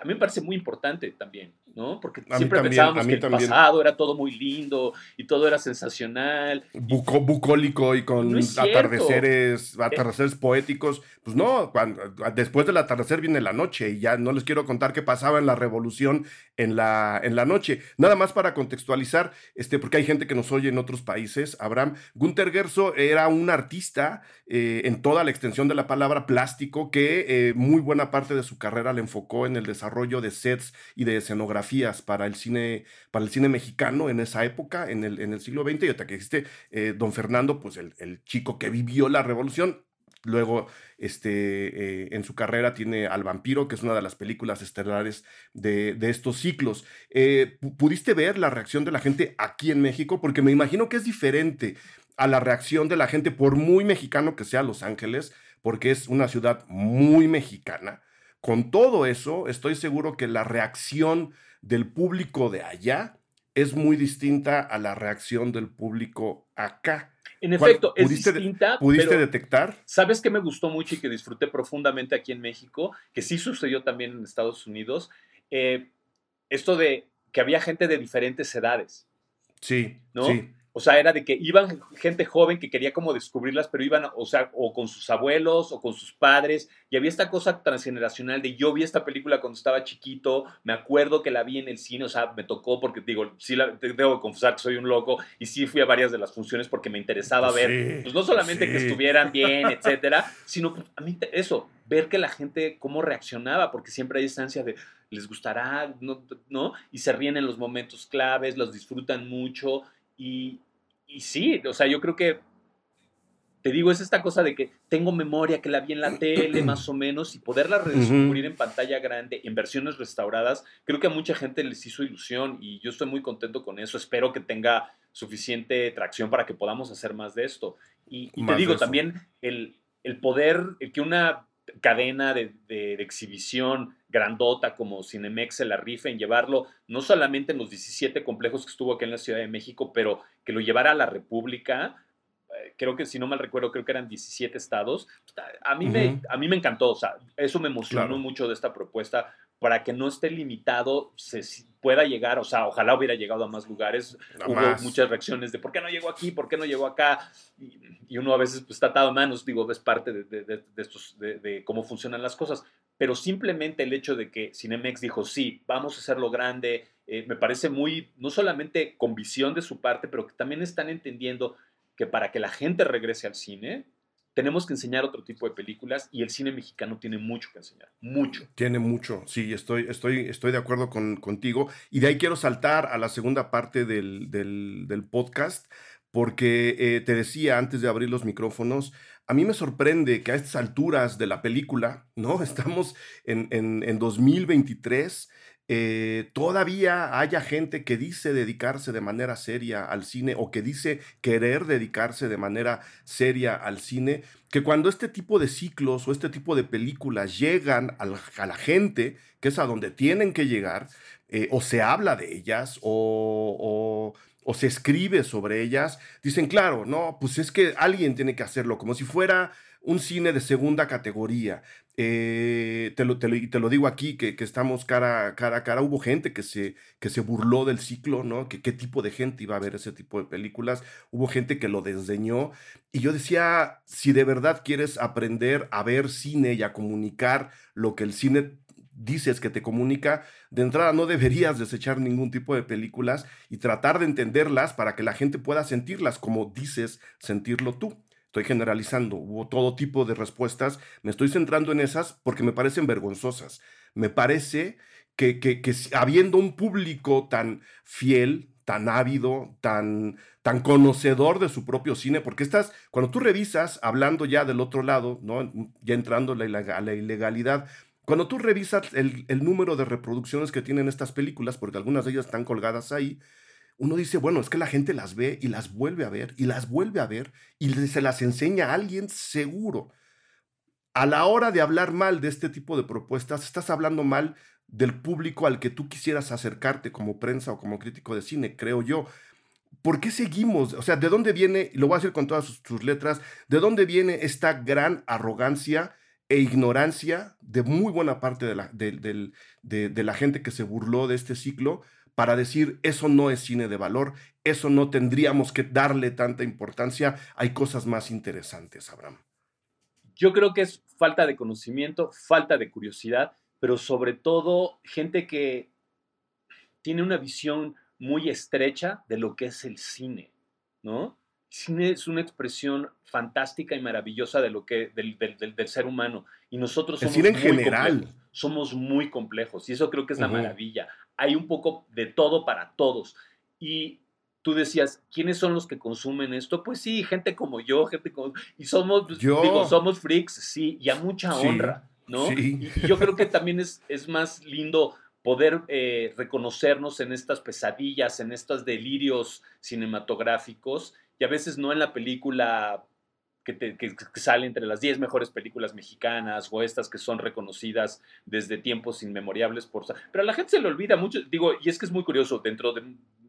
a mí me parece muy importante también, ¿no? Porque siempre también, pensábamos que el también. pasado era todo muy lindo y todo era sensacional. buco- bucólico y con No atardeceres, atardeceres poéticos. Pues no, cuando, después del atardecer viene la noche y ya no les quiero contar qué pasaba en la revolución en la, en la noche. Nada más para contextualizar, este, porque hay gente que nos oye en otros países, Abraham, Gunther Gerso era un artista eh, en toda la extensión de la palabra plástico que eh, muy buena parte de su carrera le enfocó en el desarrollo de sets y de escenografías para el cine, para el cine mexicano en esa época, en el, en el siglo XX, y hasta que existe eh, don Fernando, pues el, el chico que vivió la revolución, Luego, este, eh, en su carrera tiene Al Vampiro, que es una de las películas estelares de, de estos ciclos. Eh, pu- ¿Pudiste ver la reacción de la gente aquí en México? Porque me imagino que es diferente a la reacción de la gente, por muy mexicano que sea Los Ángeles, porque es una ciudad muy mexicana. Con todo eso, estoy seguro que la reacción del público de allá es muy distinta a la reacción del público acá. En ¿Cuál- efecto, es pudiste distinta, ¿Pudiste pero detectar? ¿sabes qué me gustó mucho y que disfruté profundamente aquí en México? Que sí sucedió también en Estados Unidos. Eh, esto de que había gente de diferentes edades. Sí, ¿No? sí. O sea, era de que iban gente joven que quería como descubrirlas, pero iban, o sea, o con sus abuelos o con sus padres. Y había esta cosa transgeneracional de yo vi esta película cuando estaba chiquito, me acuerdo que la vi en el cine, o sea, me tocó porque digo, sí, la, te- debo confesar que soy un loco y sí fui a varias de las funciones porque me interesaba Pues ver, sí, pues no solamente que sí. estuvieran bien, etcétera, sino pues, a mí eso, ver que la gente cómo reaccionaba, porque siempre hay esta ansia de les gustará, ¿no? ¿no? Y se ríen en los momentos claves, los disfrutan mucho y, y sí, o sea, yo creo que, te digo, es esta cosa de que tengo memoria, que la vi en la tele más o menos, y poderla redescubrir en pantalla grande, en versiones restauradas, creo que a mucha gente les hizo ilusión y yo estoy muy contento con eso. Espero que tenga suficiente tracción para que podamos hacer más de esto. Y, y te digo, también el, el poder, el que una cadena de, de- de exhibición grandota como Cinemex se la rife en llevarlo, no solamente en los 17 complejos que estuvo aquí en la Ciudad de México, pero que lo llevara a la República, eh, creo que si no mal recuerdo, creo que eran 17 estados. A mí, me, a mí me encantó, o sea, eso me emocionó Claro. mucho de esta propuesta para que no esté limitado, se pueda llegar, o sea, ojalá hubiera llegado a más lugares. Hubo más. muchas reacciones de por qué no llegó aquí, por qué no llegó acá, y, y uno a veces pues, está atado a manos, digo, es parte de, de- de- de estos, de cómo funcionan las cosas, pero simplemente el hecho de que Cinemex dijo, sí, vamos a hacerlo grande, eh, me parece muy, no solamente con visión de su parte, pero que también están entendiendo que para que la gente regrese al cine, tenemos que enseñar otro tipo de películas y el cine mexicano tiene mucho que enseñar, mucho. Tiene mucho, sí, estoy, estoy, estoy de acuerdo con, contigo. Y de ahí quiero saltar a la segunda parte del, del- podcast, porque eh, te decía antes de abrir los micrófonos, a mí me sorprende que a estas alturas de la película, ¿no? Estamos en, en, en 2023, eh, todavía haya gente que dice dedicarse de manera seria al cine o que dice querer dedicarse de manera seria al cine, que cuando este tipo de ciclos o este tipo de películas llegan a la, gente, que es a donde tienen que llegar, eh, o se habla de ellas o se escribe sobre ellas, dicen, claro, no, pues es que alguien tiene que hacerlo, como si fuera un cine de segunda categoría. Eh, te, lo, te, lo, te lo digo aquí, que, que estamos cara, cara a cara. Hubo gente que se, que se burló del ciclo, ¿no? Que qué tipo de gente iba a ver ese tipo de películas. Hubo gente que lo desdeñó. Y yo decía, si de verdad quieres aprender a ver cine y a comunicar lo que el cine dices que te comunica, de entrada no deberías desechar ningún tipo de películas y tratar de entenderlas para que la gente pueda sentirlas como dices sentirlo tú. Estoy generalizando, hubo todo tipo de respuestas, me estoy centrando en esas porque me parecen vergonzosas. Me parece que, habiendo un público tan fiel, tan ávido, tan, tan conocedor de su propio cine, porque estás, cuando tú revisas, hablando ya del otro lado, ¿no? ya entrando a la, ilegalidad, cuando tú revisas el número de reproducciones que tienen estas películas, porque algunas de ellas están colgadas ahí, uno dice, bueno, es que la gente las ve y las vuelve a ver y las vuelve a ver y se las enseña a alguien seguro. A la hora de hablar mal de este tipo de propuestas, estás hablando mal del público al que tú quisieras acercarte como prensa o como crítico de cine, creo yo. ¿por qué seguimos? O sea, ¿de dónde viene, lo voy a decir con todas sus, letras, de dónde viene esta gran arrogancia e ignorancia de muy buena parte de la, de, la gente que se burló de este ciclo para decir, eso no es cine de valor, eso no tendríamos que darle tanta importancia, hay cosas más interesantes, Abraham. Yo creo que es falta de conocimiento, falta de curiosidad, pero sobre todo gente que tiene una visión muy estrecha de lo que es el cine, ¿no? El cine es una expresión fantástica y maravillosa de lo que del, del, ser humano y nosotros somos en general somos muy complejos y eso creo que es la maravilla. Hay un poco de todo para todos y tú decías, ¿quiénes son los que consumen esto? Pues sí, gente como yo, gente como... Y somos, pues, digo, somos freaks, sí, y a mucha honra, ¿no? Y, yo creo que también es, es más lindo poder eh, reconocernos en estas pesadillas, en estos delirios cinematográficos, y a veces no en la película que, sale entre las 10 mejores películas mexicanas o estas que son reconocidas desde tiempos inmemoriales por... Pero a la gente se le olvida mucho, digo, y es que es muy curioso dentro de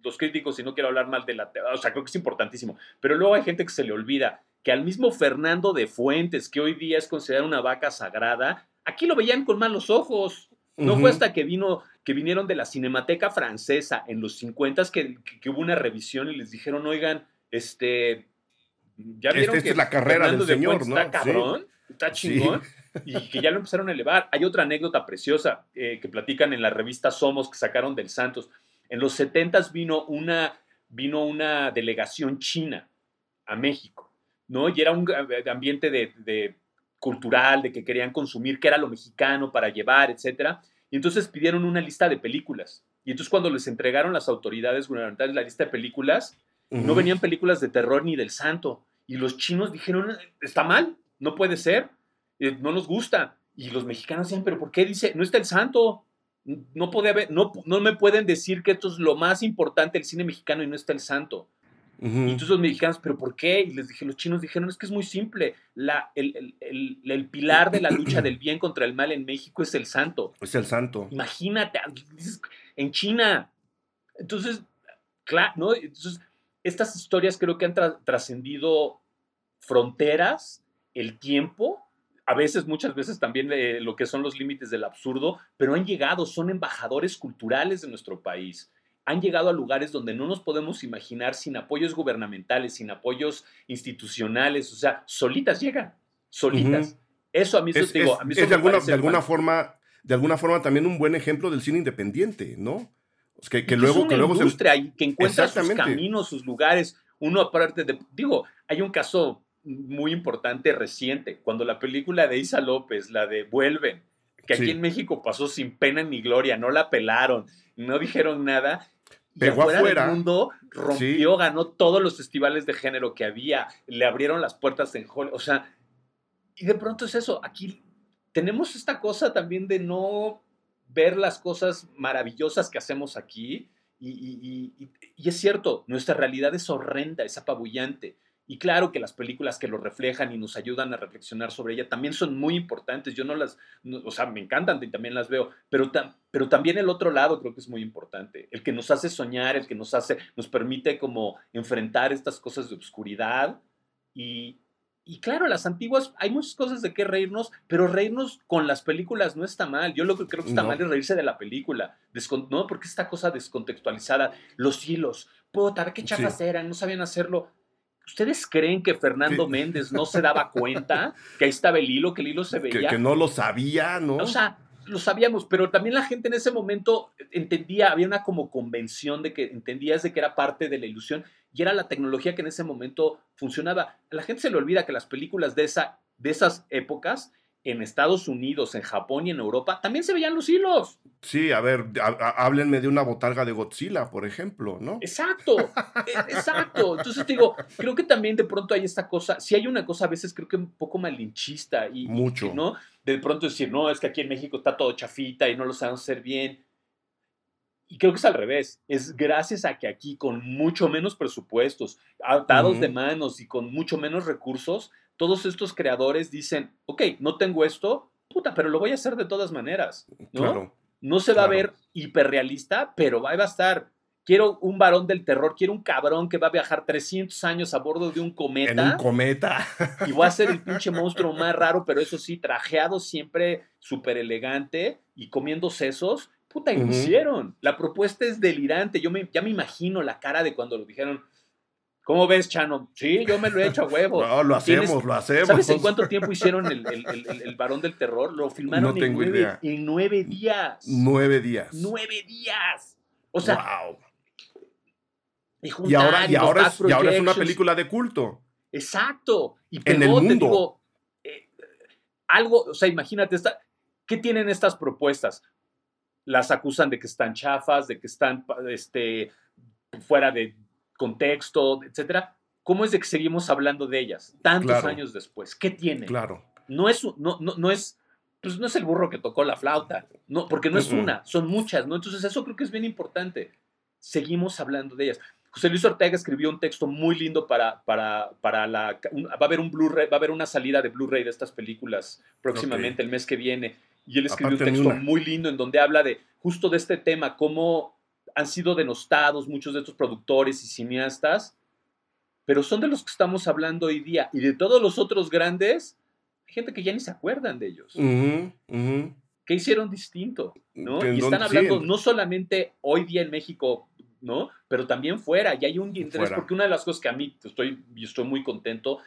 los críticos, y no quiero hablar mal de la... O sea, creo que es importantísimo, pero luego hay gente que se le olvida que al mismo Fernando de Fuentes, que hoy día es considerado una vaca sagrada, aquí lo veían con malos ojos. No fue hasta que vino, que vinieron de la Cinemateca Francesa en los 50 que, que, hubo una revisión y les dijeron, oigan, este, ya vieron que es la carrera del señor, ¿no? Está cabrón, está chingón. Y que ya lo empezaron a elevar. Hay otra anécdota preciosa eh, que platican en la revista Somos que sacaron del Santos. En los 70 vino una, vino una delegación china a México, ¿no? Y era un ambiente de, de cultural, de que querían consumir, qué era lo mexicano para llevar, etcétera. Y entonces pidieron una lista de películas. Y entonces cuando les entregaron las autoridades gubernamentales la lista de películas, no venían películas de terror ni del santo. Y los chinos dijeron, está mal, no puede ser, eh, no nos gusta. Y los mexicanos decían, pero ¿por qué dice, no está el santo? No, puede haber, no, no me pueden decir que esto es lo más importante del cine mexicano y no está el santo. Y entonces los mexicanos, ¿pero por qué? Y les dije, los chinos dijeron, es que es muy simple. La, el, el, el, pilar de la lucha del bien contra el mal en México es el santo. Es el santo. Imagínate, en China. Entonces, claro, ¿no? Entonces, estas historias creo que han trascendido fronteras, el tiempo, a veces, muchas veces también eh, lo que son los límites del absurdo, pero han llegado, son embajadores culturales de nuestro país han llegado a lugares donde no nos podemos imaginar sin apoyos gubernamentales, sin apoyos institucionales, o sea, solitas llegan, solitas. Eso a mí es, digo, a mí es de alguna, de alguna forma, de alguna forma también un buen ejemplo del cine independiente, ¿no? Que, que luego, es una que luego industria que encuentra sus caminos, sus lugares. Uno aparte de, digo, hay un caso muy importante reciente, cuando la película de Isa López, la de Vuelven, que aquí en México pasó sin pena ni gloria, no la pelaron, no dijeron nada, Pegó afuera, del mundo, rompió, ganó todos los festivales de género que había, le abrieron las puertas en Hollywood, o sea, y de pronto es eso, aquí tenemos esta cosa también de no ver las cosas maravillosas que hacemos aquí, y, es cierto, nuestra realidad es horrenda, es apabullante, y claro que las películas que lo reflejan y nos ayudan a reflexionar sobre ella también son muy importantes. Yo no las, o sea, me encantan y también las veo, pero, pero también el otro lado creo que es muy importante. El que nos hace soñar, el que nos hace, nos permite como enfrentar estas cosas de oscuridad. Y, y claro, las antiguas, hay muchas cosas de qué reírnos, pero reírnos con las películas no está mal. Yo lo que creo que está mal es reírse de la película, no, porque esta cosa descontextualizada, los hilos, puta, qué chafas eran, no sabían hacerlo ¿Ustedes creen que Fernando Méndez no se daba cuenta que ahí estaba el hilo, que el hilo se veía? Que, no lo sabía, ¿no? O sea, lo sabíamos, pero también la gente en ese momento entendía, había una como convención de que entendías de que era parte de la ilusión y era la tecnología que en ese momento funcionaba. A la gente se le olvida que las películas de, esa, de esas épocas en Estados Unidos, en Japón y en Europa, también se veían los hilos. Sí, a ver, háblenme de una botarga de Godzilla, por ejemplo, ¿no? Exacto, e, exacto. Entonces digo, creo que también de pronto hay esta cosa, si hay una cosa a veces creo que un poco malinchista y, Mucho. ¿no? De pronto decir, no, es que aquí en México está todo chafita y no lo saben hacer bien. Y creo que es al revés. Es gracias a que aquí, con mucho menos presupuestos, atados de manos y con mucho menos recursos, todos estos creadores dicen, ok, no tengo esto, puta, pero lo voy a hacer de todas maneras, ¿no? no se va a ver hiperrealista, pero va a estar. quiero un varón del terror, quiero un cabrón que va a viajar 300 años a bordo de un cometa. En un cometa. y voy a ser el pinche monstruo más raro, pero eso sí, trajeado siempre súper elegante y comiendo sesos. Puta, y lo hicieron. La propuesta es delirante. Yo me, ya me imagino la cara de cuando lo dijeron. ¿Cómo ves, Chano? Sí, yo me lo he hecho a huevo. No, lo hacemos, lo hacemos. ¿Sabes en cuánto tiempo hicieron el, el, varón del terror? Lo filmaron no tengo en, nueve, idea. en nueve días. Nueve días. Nueve días. O sea, wow. Y, ahora, y, ahora es, y, ahora es, una película de culto. Exacto. Y en el mundo. Digo, eh, algo, o sea, imagínate, esta, ¿qué tienen estas propuestas? Las acusan de que están chafas, de que están este, fuera de contexto, etcétera. ¿Cómo es de que seguimos hablando de ellas tantos años después? ¿Qué tiene? Claro. No es, no, no, no es, pues no es el burro que tocó la flauta, no, porque no es una, son muchas, ¿no? Entonces eso creo que es bien importante. Seguimos hablando de ellas. José Luis Ortega escribió un texto muy lindo para, para, para la... va a haber un Blu-ray, va a haber una salida de Blu-ray de estas películas próximamente, el mes que viene. Y él escribió un texto muy lindo en donde habla de justo de este tema, cómo han sido denostados muchos de estos productores y cineastas, pero son de los que estamos hablando hoy día. Y de todos los otros grandes, hay gente que ya ni se acuerdan de ellos. ¿Qué hicieron distinto? ¿no? Y están hablando no solamente hoy día en México ¿no? Pero también fuera, y hay un interés, porque una de las cosas que a mí estoy, estoy muy contento,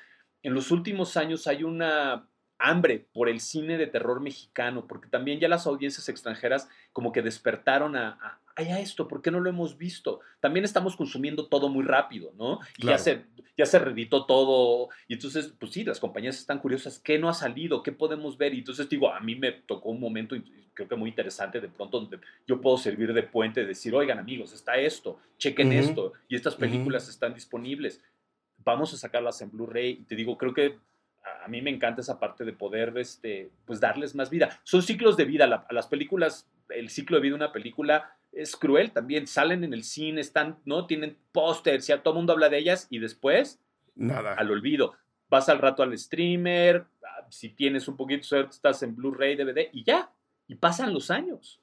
en los últimos años hay una hambre por el cine de terror mexicano, porque también ya las audiencias extranjeras como que despertaron a, a, esto, ¿por qué no lo hemos visto? También estamos consumiendo todo muy rápido, ¿no? Y ya se, ya se reeditó todo, y entonces, pues sí, las compañías están curiosas, ¿qué no ha salido? ¿Qué podemos ver? Y entonces digo, a mí me tocó un momento, creo que muy interesante, de pronto donde yo puedo servir de puente, decir, oigan amigos, está esto, chequen esto, y estas películas están disponibles, vamos a sacarlas en Blu-ray, y te digo, creo que a mí me encanta esa parte de poder, este, pues darles más vida. Son ciclos de vida, a las películas, el ciclo de vida de una película es cruel también, salen en el cine, están, ¿no? Tienen pósters, ya todo el mundo habla de ellas y después, nada. Al olvido. Vas al rato al streamer, ah, si tienes un poquito de suerte, estás en Blu-ray, DVD y ya, y pasan los años.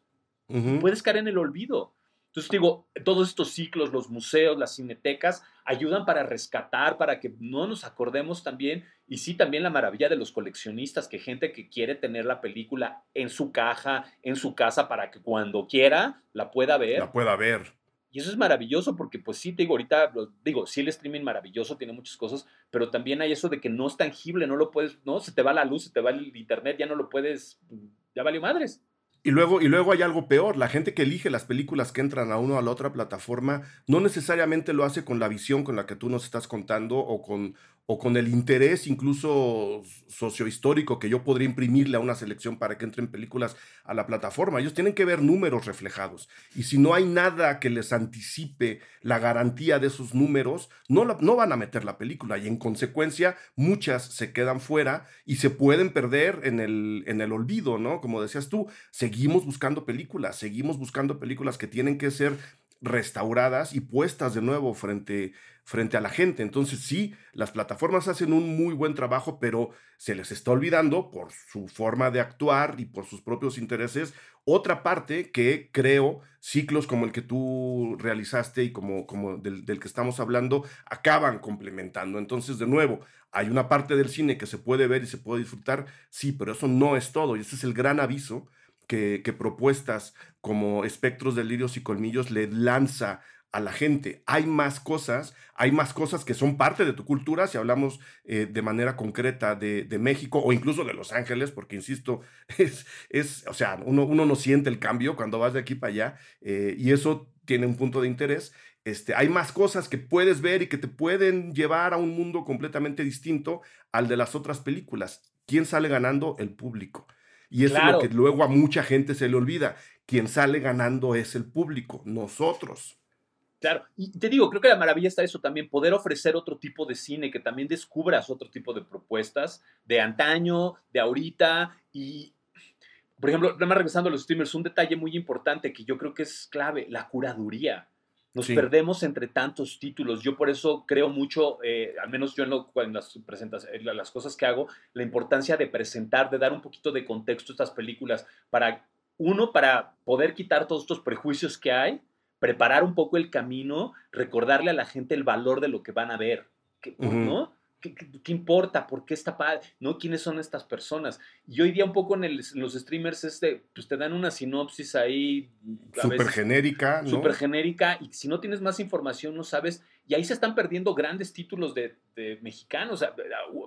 Puedes caer en el olvido. Entonces digo, todos estos ciclos, los museos, las cinetecas, ayudan para rescatar, para que no nos acordemos también, y sí también la maravilla de los coleccionistas, que gente que quiere tener la película en su caja, en su casa, para que cuando quiera la pueda ver. La pueda ver. Y eso es maravilloso porque, pues sí, te digo, ahorita, digo, sí el streaming maravilloso, tiene muchas cosas, pero también hay eso de que no es tangible, no lo puedes, no, se te va la luz, se te va el internet, ya no lo puedes, ya valió madres. Y luego, y luego hay algo peor, la gente que elige las películas que entran a uno a la otra plataforma no necesariamente lo hace con la visión con la que tú nos estás contando o con, o con el interés incluso sociohistórico que yo podría imprimirle a una selección para que entren películas a la plataforma. Ellos tienen que ver números reflejados. Y si no hay nada que les anticipe la garantía de esos números, no, no van a meter la película. Y en consecuencia, muchas se quedan fuera y se pueden perder en el, en el olvido, ¿no? Como decías tú, seguimos buscando películas, seguimos buscando películas que tienen que ser restauradas y puestas de nuevo frente, frente a la gente. Entonces sí, las plataformas hacen un muy buen trabajo, pero se les está olvidando por su forma de actuar y por sus propios intereses. Otra parte que creo ciclos como el que tú realizaste y como, como del, del que estamos hablando acaban complementando. Entonces, de nuevo, hay una parte del cine que se puede ver y se puede disfrutar, sí, pero eso no es todo. Y ese es el gran aviso que, propuestas como espectros, delirios y colmillos le lanza a la gente. Hay más cosas, hay más cosas que son parte de tu cultura, si hablamos eh, de manera concreta de, México o incluso de Los Ángeles, porque insisto, es, es o sea, uno, uno no siente el cambio cuando vas de aquí para allá eh, y eso tiene un punto de interés. Este, hay más cosas que puedes ver y que te pueden llevar a un mundo completamente distinto al de las otras películas. ¿Quién sale ganando? El público. Y eso es lo que luego a mucha gente se le olvida. Quien sale ganando es el público, nosotros. Claro, y te digo, creo que la maravilla está eso también, poder ofrecer otro tipo de cine, que también descubras otro tipo de propuestas de antaño, de ahorita y, por ejemplo, nada más regresando a los streamers, un detalle muy importante que yo creo que es clave, la curaduría. Nos perdemos entre tantos títulos. Yo por eso creo mucho, eh, al menos yo en, lo, en las presentaciones, las cosas que hago, la importancia de presentar, de dar un poquito de contexto a estas películas para, uno, para poder quitar todos estos prejuicios que hay, preparar un poco el camino, recordarle a la gente el valor de lo que van a ver, ¿no? ¿Qué, importa? ¿Por qué está padre? ¿No? ¿Quiénes son estas personas? Y hoy día un poco en, los streamers este, pues te dan una sinopsis ahí. Súper genérica, ¿no? Súper genérica y si no tienes más información no sabes. Y ahí se están perdiendo grandes títulos de, mexicanos.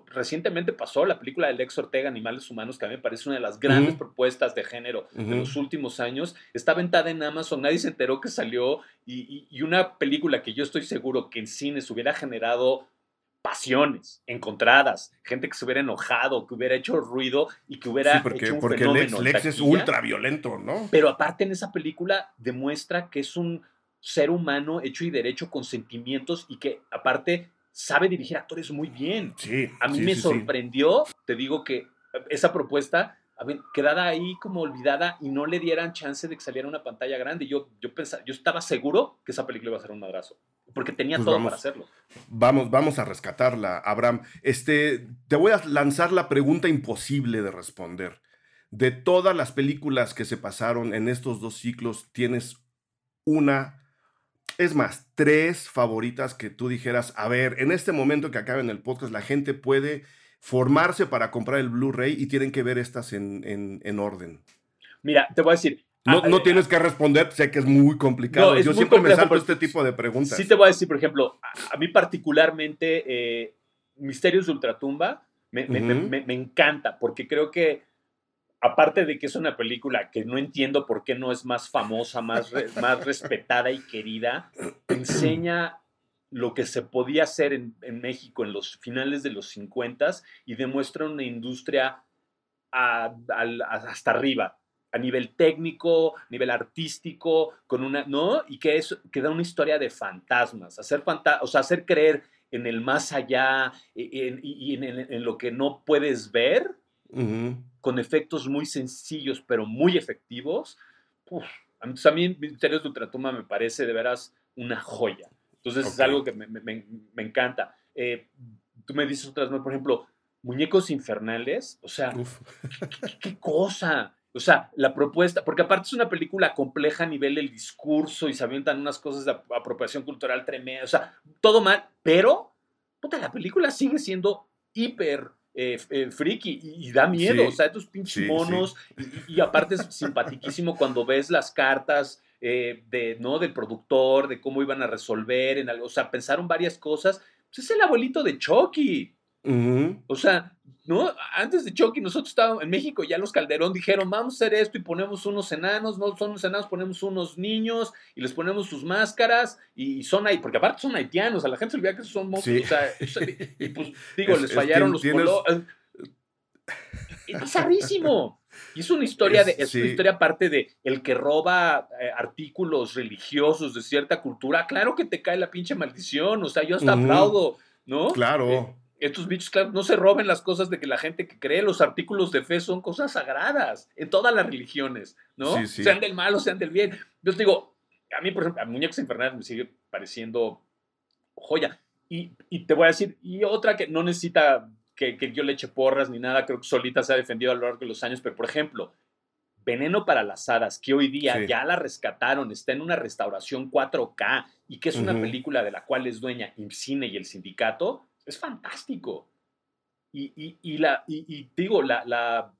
recientemente pasó la película de Lex Ortega, Animales Humanos, que a mí me parece una de las grandes propuestas de género de los últimos años. Está aventada en Amazon, nadie se enteró que salió y, y una película que yo estoy seguro que en cines hubiera generado pasiones encontradas, gente que se hubiera enojado, que hubiera hecho ruido y que hubiera porque, hecho un porque Lex, es ultra violento, ¿no? Pero aparte en esa película demuestra que es un ser humano hecho y derecho con sentimientos y que aparte sabe dirigir actores muy bien. Sí. A mí me sorprendió, te digo que esa propuesta quedada ahí como olvidada y no le dieran chance de que saliera una pantalla grande. Yo, yo, pensaba, yo estaba seguro que esa película iba a ser un madrazo, porque tenía pues todo para hacerlo. Vamos, vamos a rescatarla, Abraham. Este, te voy a lanzar la pregunta imposible de responder. De todas las películas que se pasaron en estos dos ciclos, ¿tienes una, es más, tres favoritas que tú dijeras, a ver, en este momento que acabe en el podcast, la gente puede formarse para comprar el Blu-ray y tienen que ver estas en, orden? Mira, te voy a decir. No, no tienes que responder, sé que es muy complicado. Yo siempre me salto este tipo de preguntas. Sí te voy a decir, por ejemplo, a, mí particularmente eh, Misterios de Ultratumba me, me, encanta porque creo que aparte de que es una película que no entiendo por qué no es más famosa, más, más respetada y querida, enseña lo que se podía hacer en, México en los finales de los 50 y demuestra una industria hasta arriba, a nivel técnico, a nivel artístico, con una, ¿no? Y que, es, que da una historia de fantasmas, hacer, o sea, hacer creer en el más allá e, y en, lo que no puedes ver, con efectos muy sencillos pero muy efectivos. a mí Misterios de Ultratumba me parece de veras una joya. Entonces es algo que me, me, me encanta. Eh, tú me dices otras más, por ejemplo, muñecos infernales, o sea, ¿qué, cosa? O sea, la propuesta, porque aparte es una película compleja a nivel del discurso y se avientan unas cosas de apropiación cultural tremenda, o sea, todo mal, pero, puta, la película sigue siendo hiper eh, eh, friki y, da miedo, o sea, estos pinches monos, Y, y, aparte es simpaticísimo cuando ves las cartas eh, de, ¿no? del productor, de cómo iban a resolver, en algo, o sea, pensaron varias cosas. Pues es el abuelito de Chucky. O sea, ¿no? Antes de Chucky, nosotros estábamos en México, ya los Calderón dijeron, vamos a hacer esto y ponemos unos enanos, no son unos enanos, ponemos unos niños y les ponemos sus máscaras y son ahí, porque aparte son haitianos, a la gente se olvida que son monstruos, o sea, y pues digo, les fallaron los colores. Es bizarrísimo. Y es una historia, de, es una historia aparte de el que roba eh, artículos religiosos de cierta cultura. Claro que te cae la pinche maldición. O sea, yo hasta aplaudo, ¿no? Claro. Eh, estos bichos, claro, no se roben las cosas de que la gente que cree los artículos de fe son cosas sagradas en todas las religiones, ¿no? Sean del mal o sean del bien. Yo te digo, a mí, por ejemplo, a Muñecos Infernales me sigue pareciendo joya. Y, y, te voy a decir, y otra que no necesita que, yo le eche porras ni nada, creo que solita se ha defendido a lo largo de los años, pero por ejemplo, Veneno para las Hadas, que hoy día ya la rescataron, está en una restauración 4K y que es una película de la cual es dueña IMCINE y el sindicato, es fantástico. Y, la, y, digo, la, la,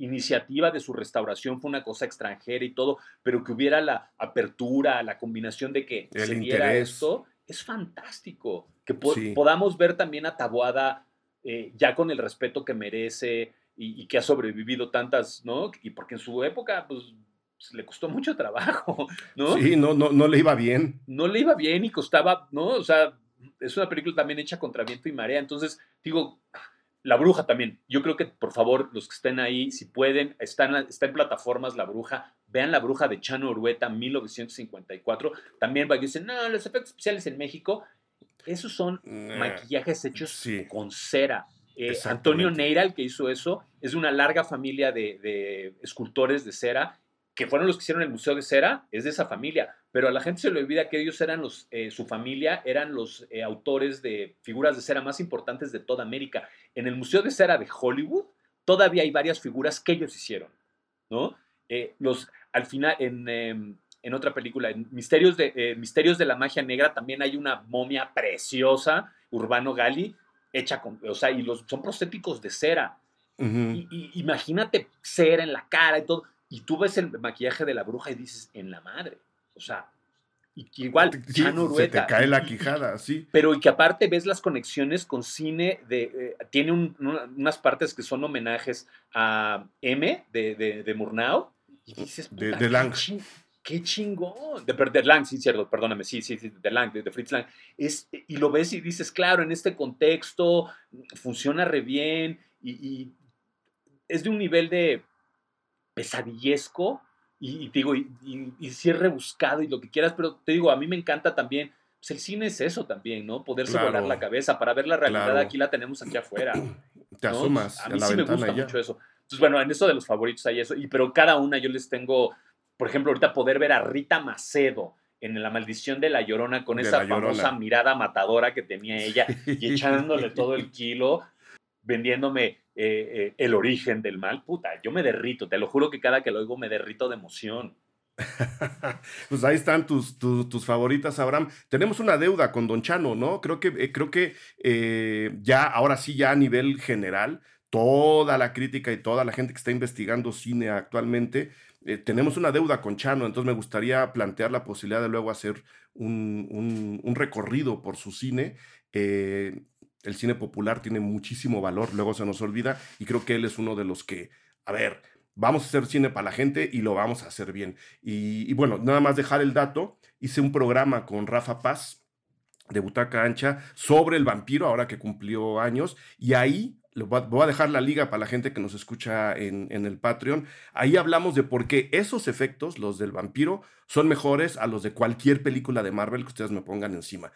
iniciativa de su restauración fue una cosa extranjera y todo, pero que hubiera la apertura, la combinación de que se diera esto, es fantástico. Que podamos ver también a Tabuada eh, ya con el respeto que merece y, que ha sobrevivido tantas, ¿no? Y porque en su época, pues, pues, le costó mucho trabajo, ¿no? Sí, no, no, no le iba bien. No le iba bien y costaba, ¿no? O sea, es una película también hecha contra viento y marea. Entonces, digo, La Bruja también. Yo creo que, por favor, los que estén ahí, si pueden, está en, está en plataformas La Bruja. Vean La Bruja de Chano Urueta, 1954. También va decir, no, los efectos especiales en México. Esos son maquillajes hechos con cera. Eh, Antonio Neira, el que hizo eso, es de una larga familia de, escultores de cera, que fueron los que hicieron el Museo de Cera, es de esa familia. Pero a la gente se le olvida que ellos eran los, eh, su familia eran los eh, autores de figuras de cera más importantes de toda América. En el Museo de Cera de Hollywood todavía hay varias figuras que ellos hicieron, ¿no? los, al final, en, em, en otra película, en Misterios de, eh, Misterios de la Magia Negra, también hay una momia preciosa, Urbano Gali, hecha con, o sea, y los, son prostéticos de cera. y, imagínate cera en la cara y todo, y tú ves el maquillaje de la bruja y dices, en la madre, o sea, y igual, Se te cae la quijada, sí. Pero y que aparte ves las conexiones con cine, de, eh, tiene unas partes que son homenajes a M de, de, de Murnau, y dices, de, de Lang. Qué, chingón. De, de, Lang, sí, cierto, perdóname, sí, sí, sí, de Lang, de, Fritz Lang. Es, y lo ves y dices, claro, en este contexto funciona re bien y, y es de un nivel de pesadillesco y, digo, y, y, si es rebuscado y lo que quieras, pero te digo, a mí me encanta también, pues el cine es eso también, ¿no? Poderse volar la cabeza para ver la realidad, aquí la tenemos aquí afuera. Te asomas. A mí sí me gusta mucho eso. Entonces, bueno, en eso de los favoritos hay eso, y pero cada una yo les tengo, por ejemplo, ahorita poder ver a Rita Macedo en La Maldición de la Llorona con esa famosa mirada matadora que tenía ella y echándole todo el kilo, vendiéndome eh, eh, el origen del mal, puta, yo me derrito, te lo juro que cada que lo oigo me derrito de emoción. pues ahí están tus, tus, favoritas, Abraham. Tenemos una deuda con Don Chano, ¿no? Creo que, eh, creo que ya, ahora sí, ya a nivel general, toda la crítica y toda la gente que está investigando cine actualmente, tenemos una deuda con Chano, entonces me gustaría plantear la posibilidad de luego hacer un, un, recorrido por su cine el cine popular tiene muchísimo valor, luego se nos olvida, y creo que él es uno de los que, a ver, vamos a hacer cine para la gente y lo vamos a hacer bien. Y, bueno, nada más dejar el dato, hice un programa con Rafa Paz de Butaca Ancha sobre el vampiro, ahora que cumplió años, y ahí voy a dejar la liga para la gente que nos escucha en, el Patreon. Ahí hablamos de por qué esos efectos, los del vampiro, son mejores a los de cualquier película de Marvel que ustedes me pongan encima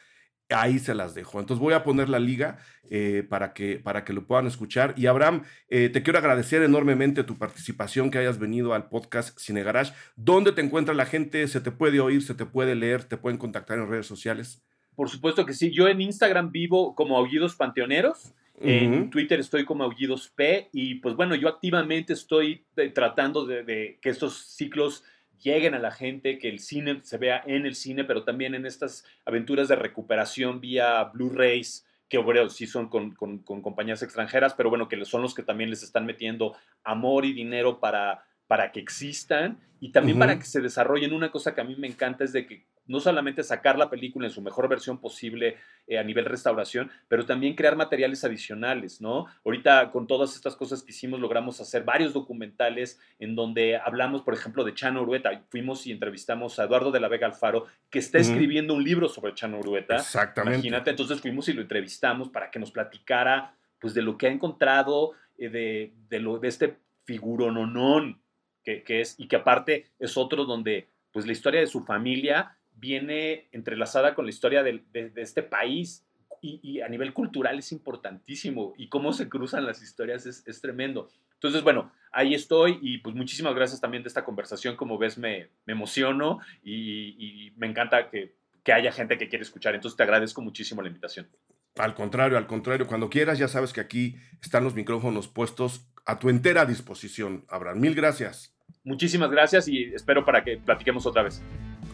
ahí se las dejo. Entonces voy a poner la liga eh, para, que, para que lo puedan escuchar. Y Abraham, eh, te quiero agradecer enormemente tu participación, que hayas venido al podcast Cine Garage. ¿Dónde te encuentra la gente? ¿Se te puede oír? ¿Se te puede leer? ¿Te pueden contactar en redes sociales? Por supuesto que sí. Yo en Instagram vivo como Aullidos Panteoneros. En Twitter estoy como Aullidos P. Y pues bueno, yo activamente estoy eh, tratando de que estos ciclos lleguen a la gente, que el cine se vea en el cine, pero también en estas aventuras de recuperación vía Blu-rays, que bueno, sí son con, compañías extranjeras, pero bueno, que son los que también les están metiendo amor y dinero para, para que existan y también para que se desarrollen. Una cosa que a mí me encanta es de que no solamente sacar la película en su mejor versión posible eh, a nivel restauración, pero también crear materiales adicionales, ¿no? Ahorita con todas estas cosas que hicimos logramos hacer varios documentales en donde hablamos, por ejemplo, de Chano Urueta. Fuimos y entrevistamos a Eduardo de la Vega Alfaro, que está escribiendo un libro sobre Chano Urueta. Exactamente. Imagínate, entonces fuimos y lo entrevistamos para que nos platicara pues de lo que ha encontrado, eh, de, de, lo, de este figurononón que, que es, y que aparte es otro donde pues la historia de su familia viene entrelazada con la historia de, este país y, a nivel cultural es importantísimo y cómo se cruzan las historias es, tremendo. Entonces, bueno, ahí estoy y pues muchísimas gracias también de esta conversación. Como ves, me, emociono y, me encanta que, que haya gente que quiere escuchar. Entonces, te agradezco muchísimo la invitación. Al contrario, al contrario, cuando quieras ya sabes que aquí están los micrófonos puestos a tu entera disposición, Abraham. Mil gracias. Muchísimas gracias y espero para que platiquemos otra vez.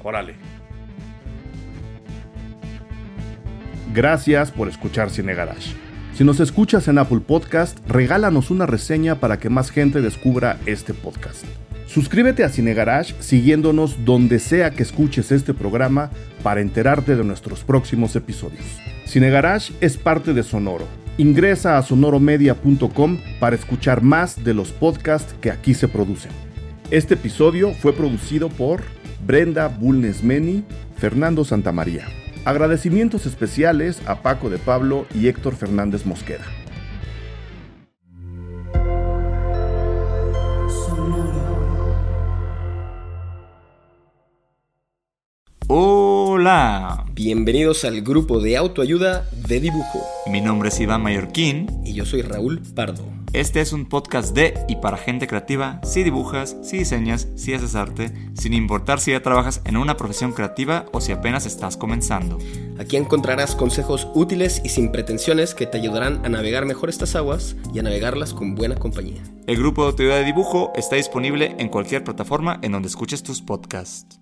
Órale. Gracias por escuchar Cine Garage. Si nos escuchas en Apple Podcast, regálanos una reseña para que más gente descubra este podcast. Suscríbete a Cine Garage siguiéndonos donde sea que escuches este programa para enterarte de nuestros próximos episodios. Cine Garage es parte de Sonoro. Ingresa a sonoromedia.com para escuchar más de los podcasts que aquí se producen. Este episodio fue producido por Brenda Bulnesmeni, Fernando Santamaría. Agradecimientos especiales a Paco de Pablo y Héctor Fernández Mosqueda. Hola. Bienvenidos al grupo de autoayuda de dibujo. Mi nombre es Iván Mallorquín. Y yo soy Raúl Pardo. Este es un podcast de y para gente creativa, si dibujas, si diseñas, si haces arte, sin importar si ya trabajas en una profesión creativa o si apenas estás comenzando. Aquí encontrarás consejos útiles y sin pretensiones que te ayudarán a navegar mejor estas aguas y a navegarlas con buena compañía. El grupo de autoridad de dibujo está disponible en cualquier plataforma en donde escuches tus podcasts.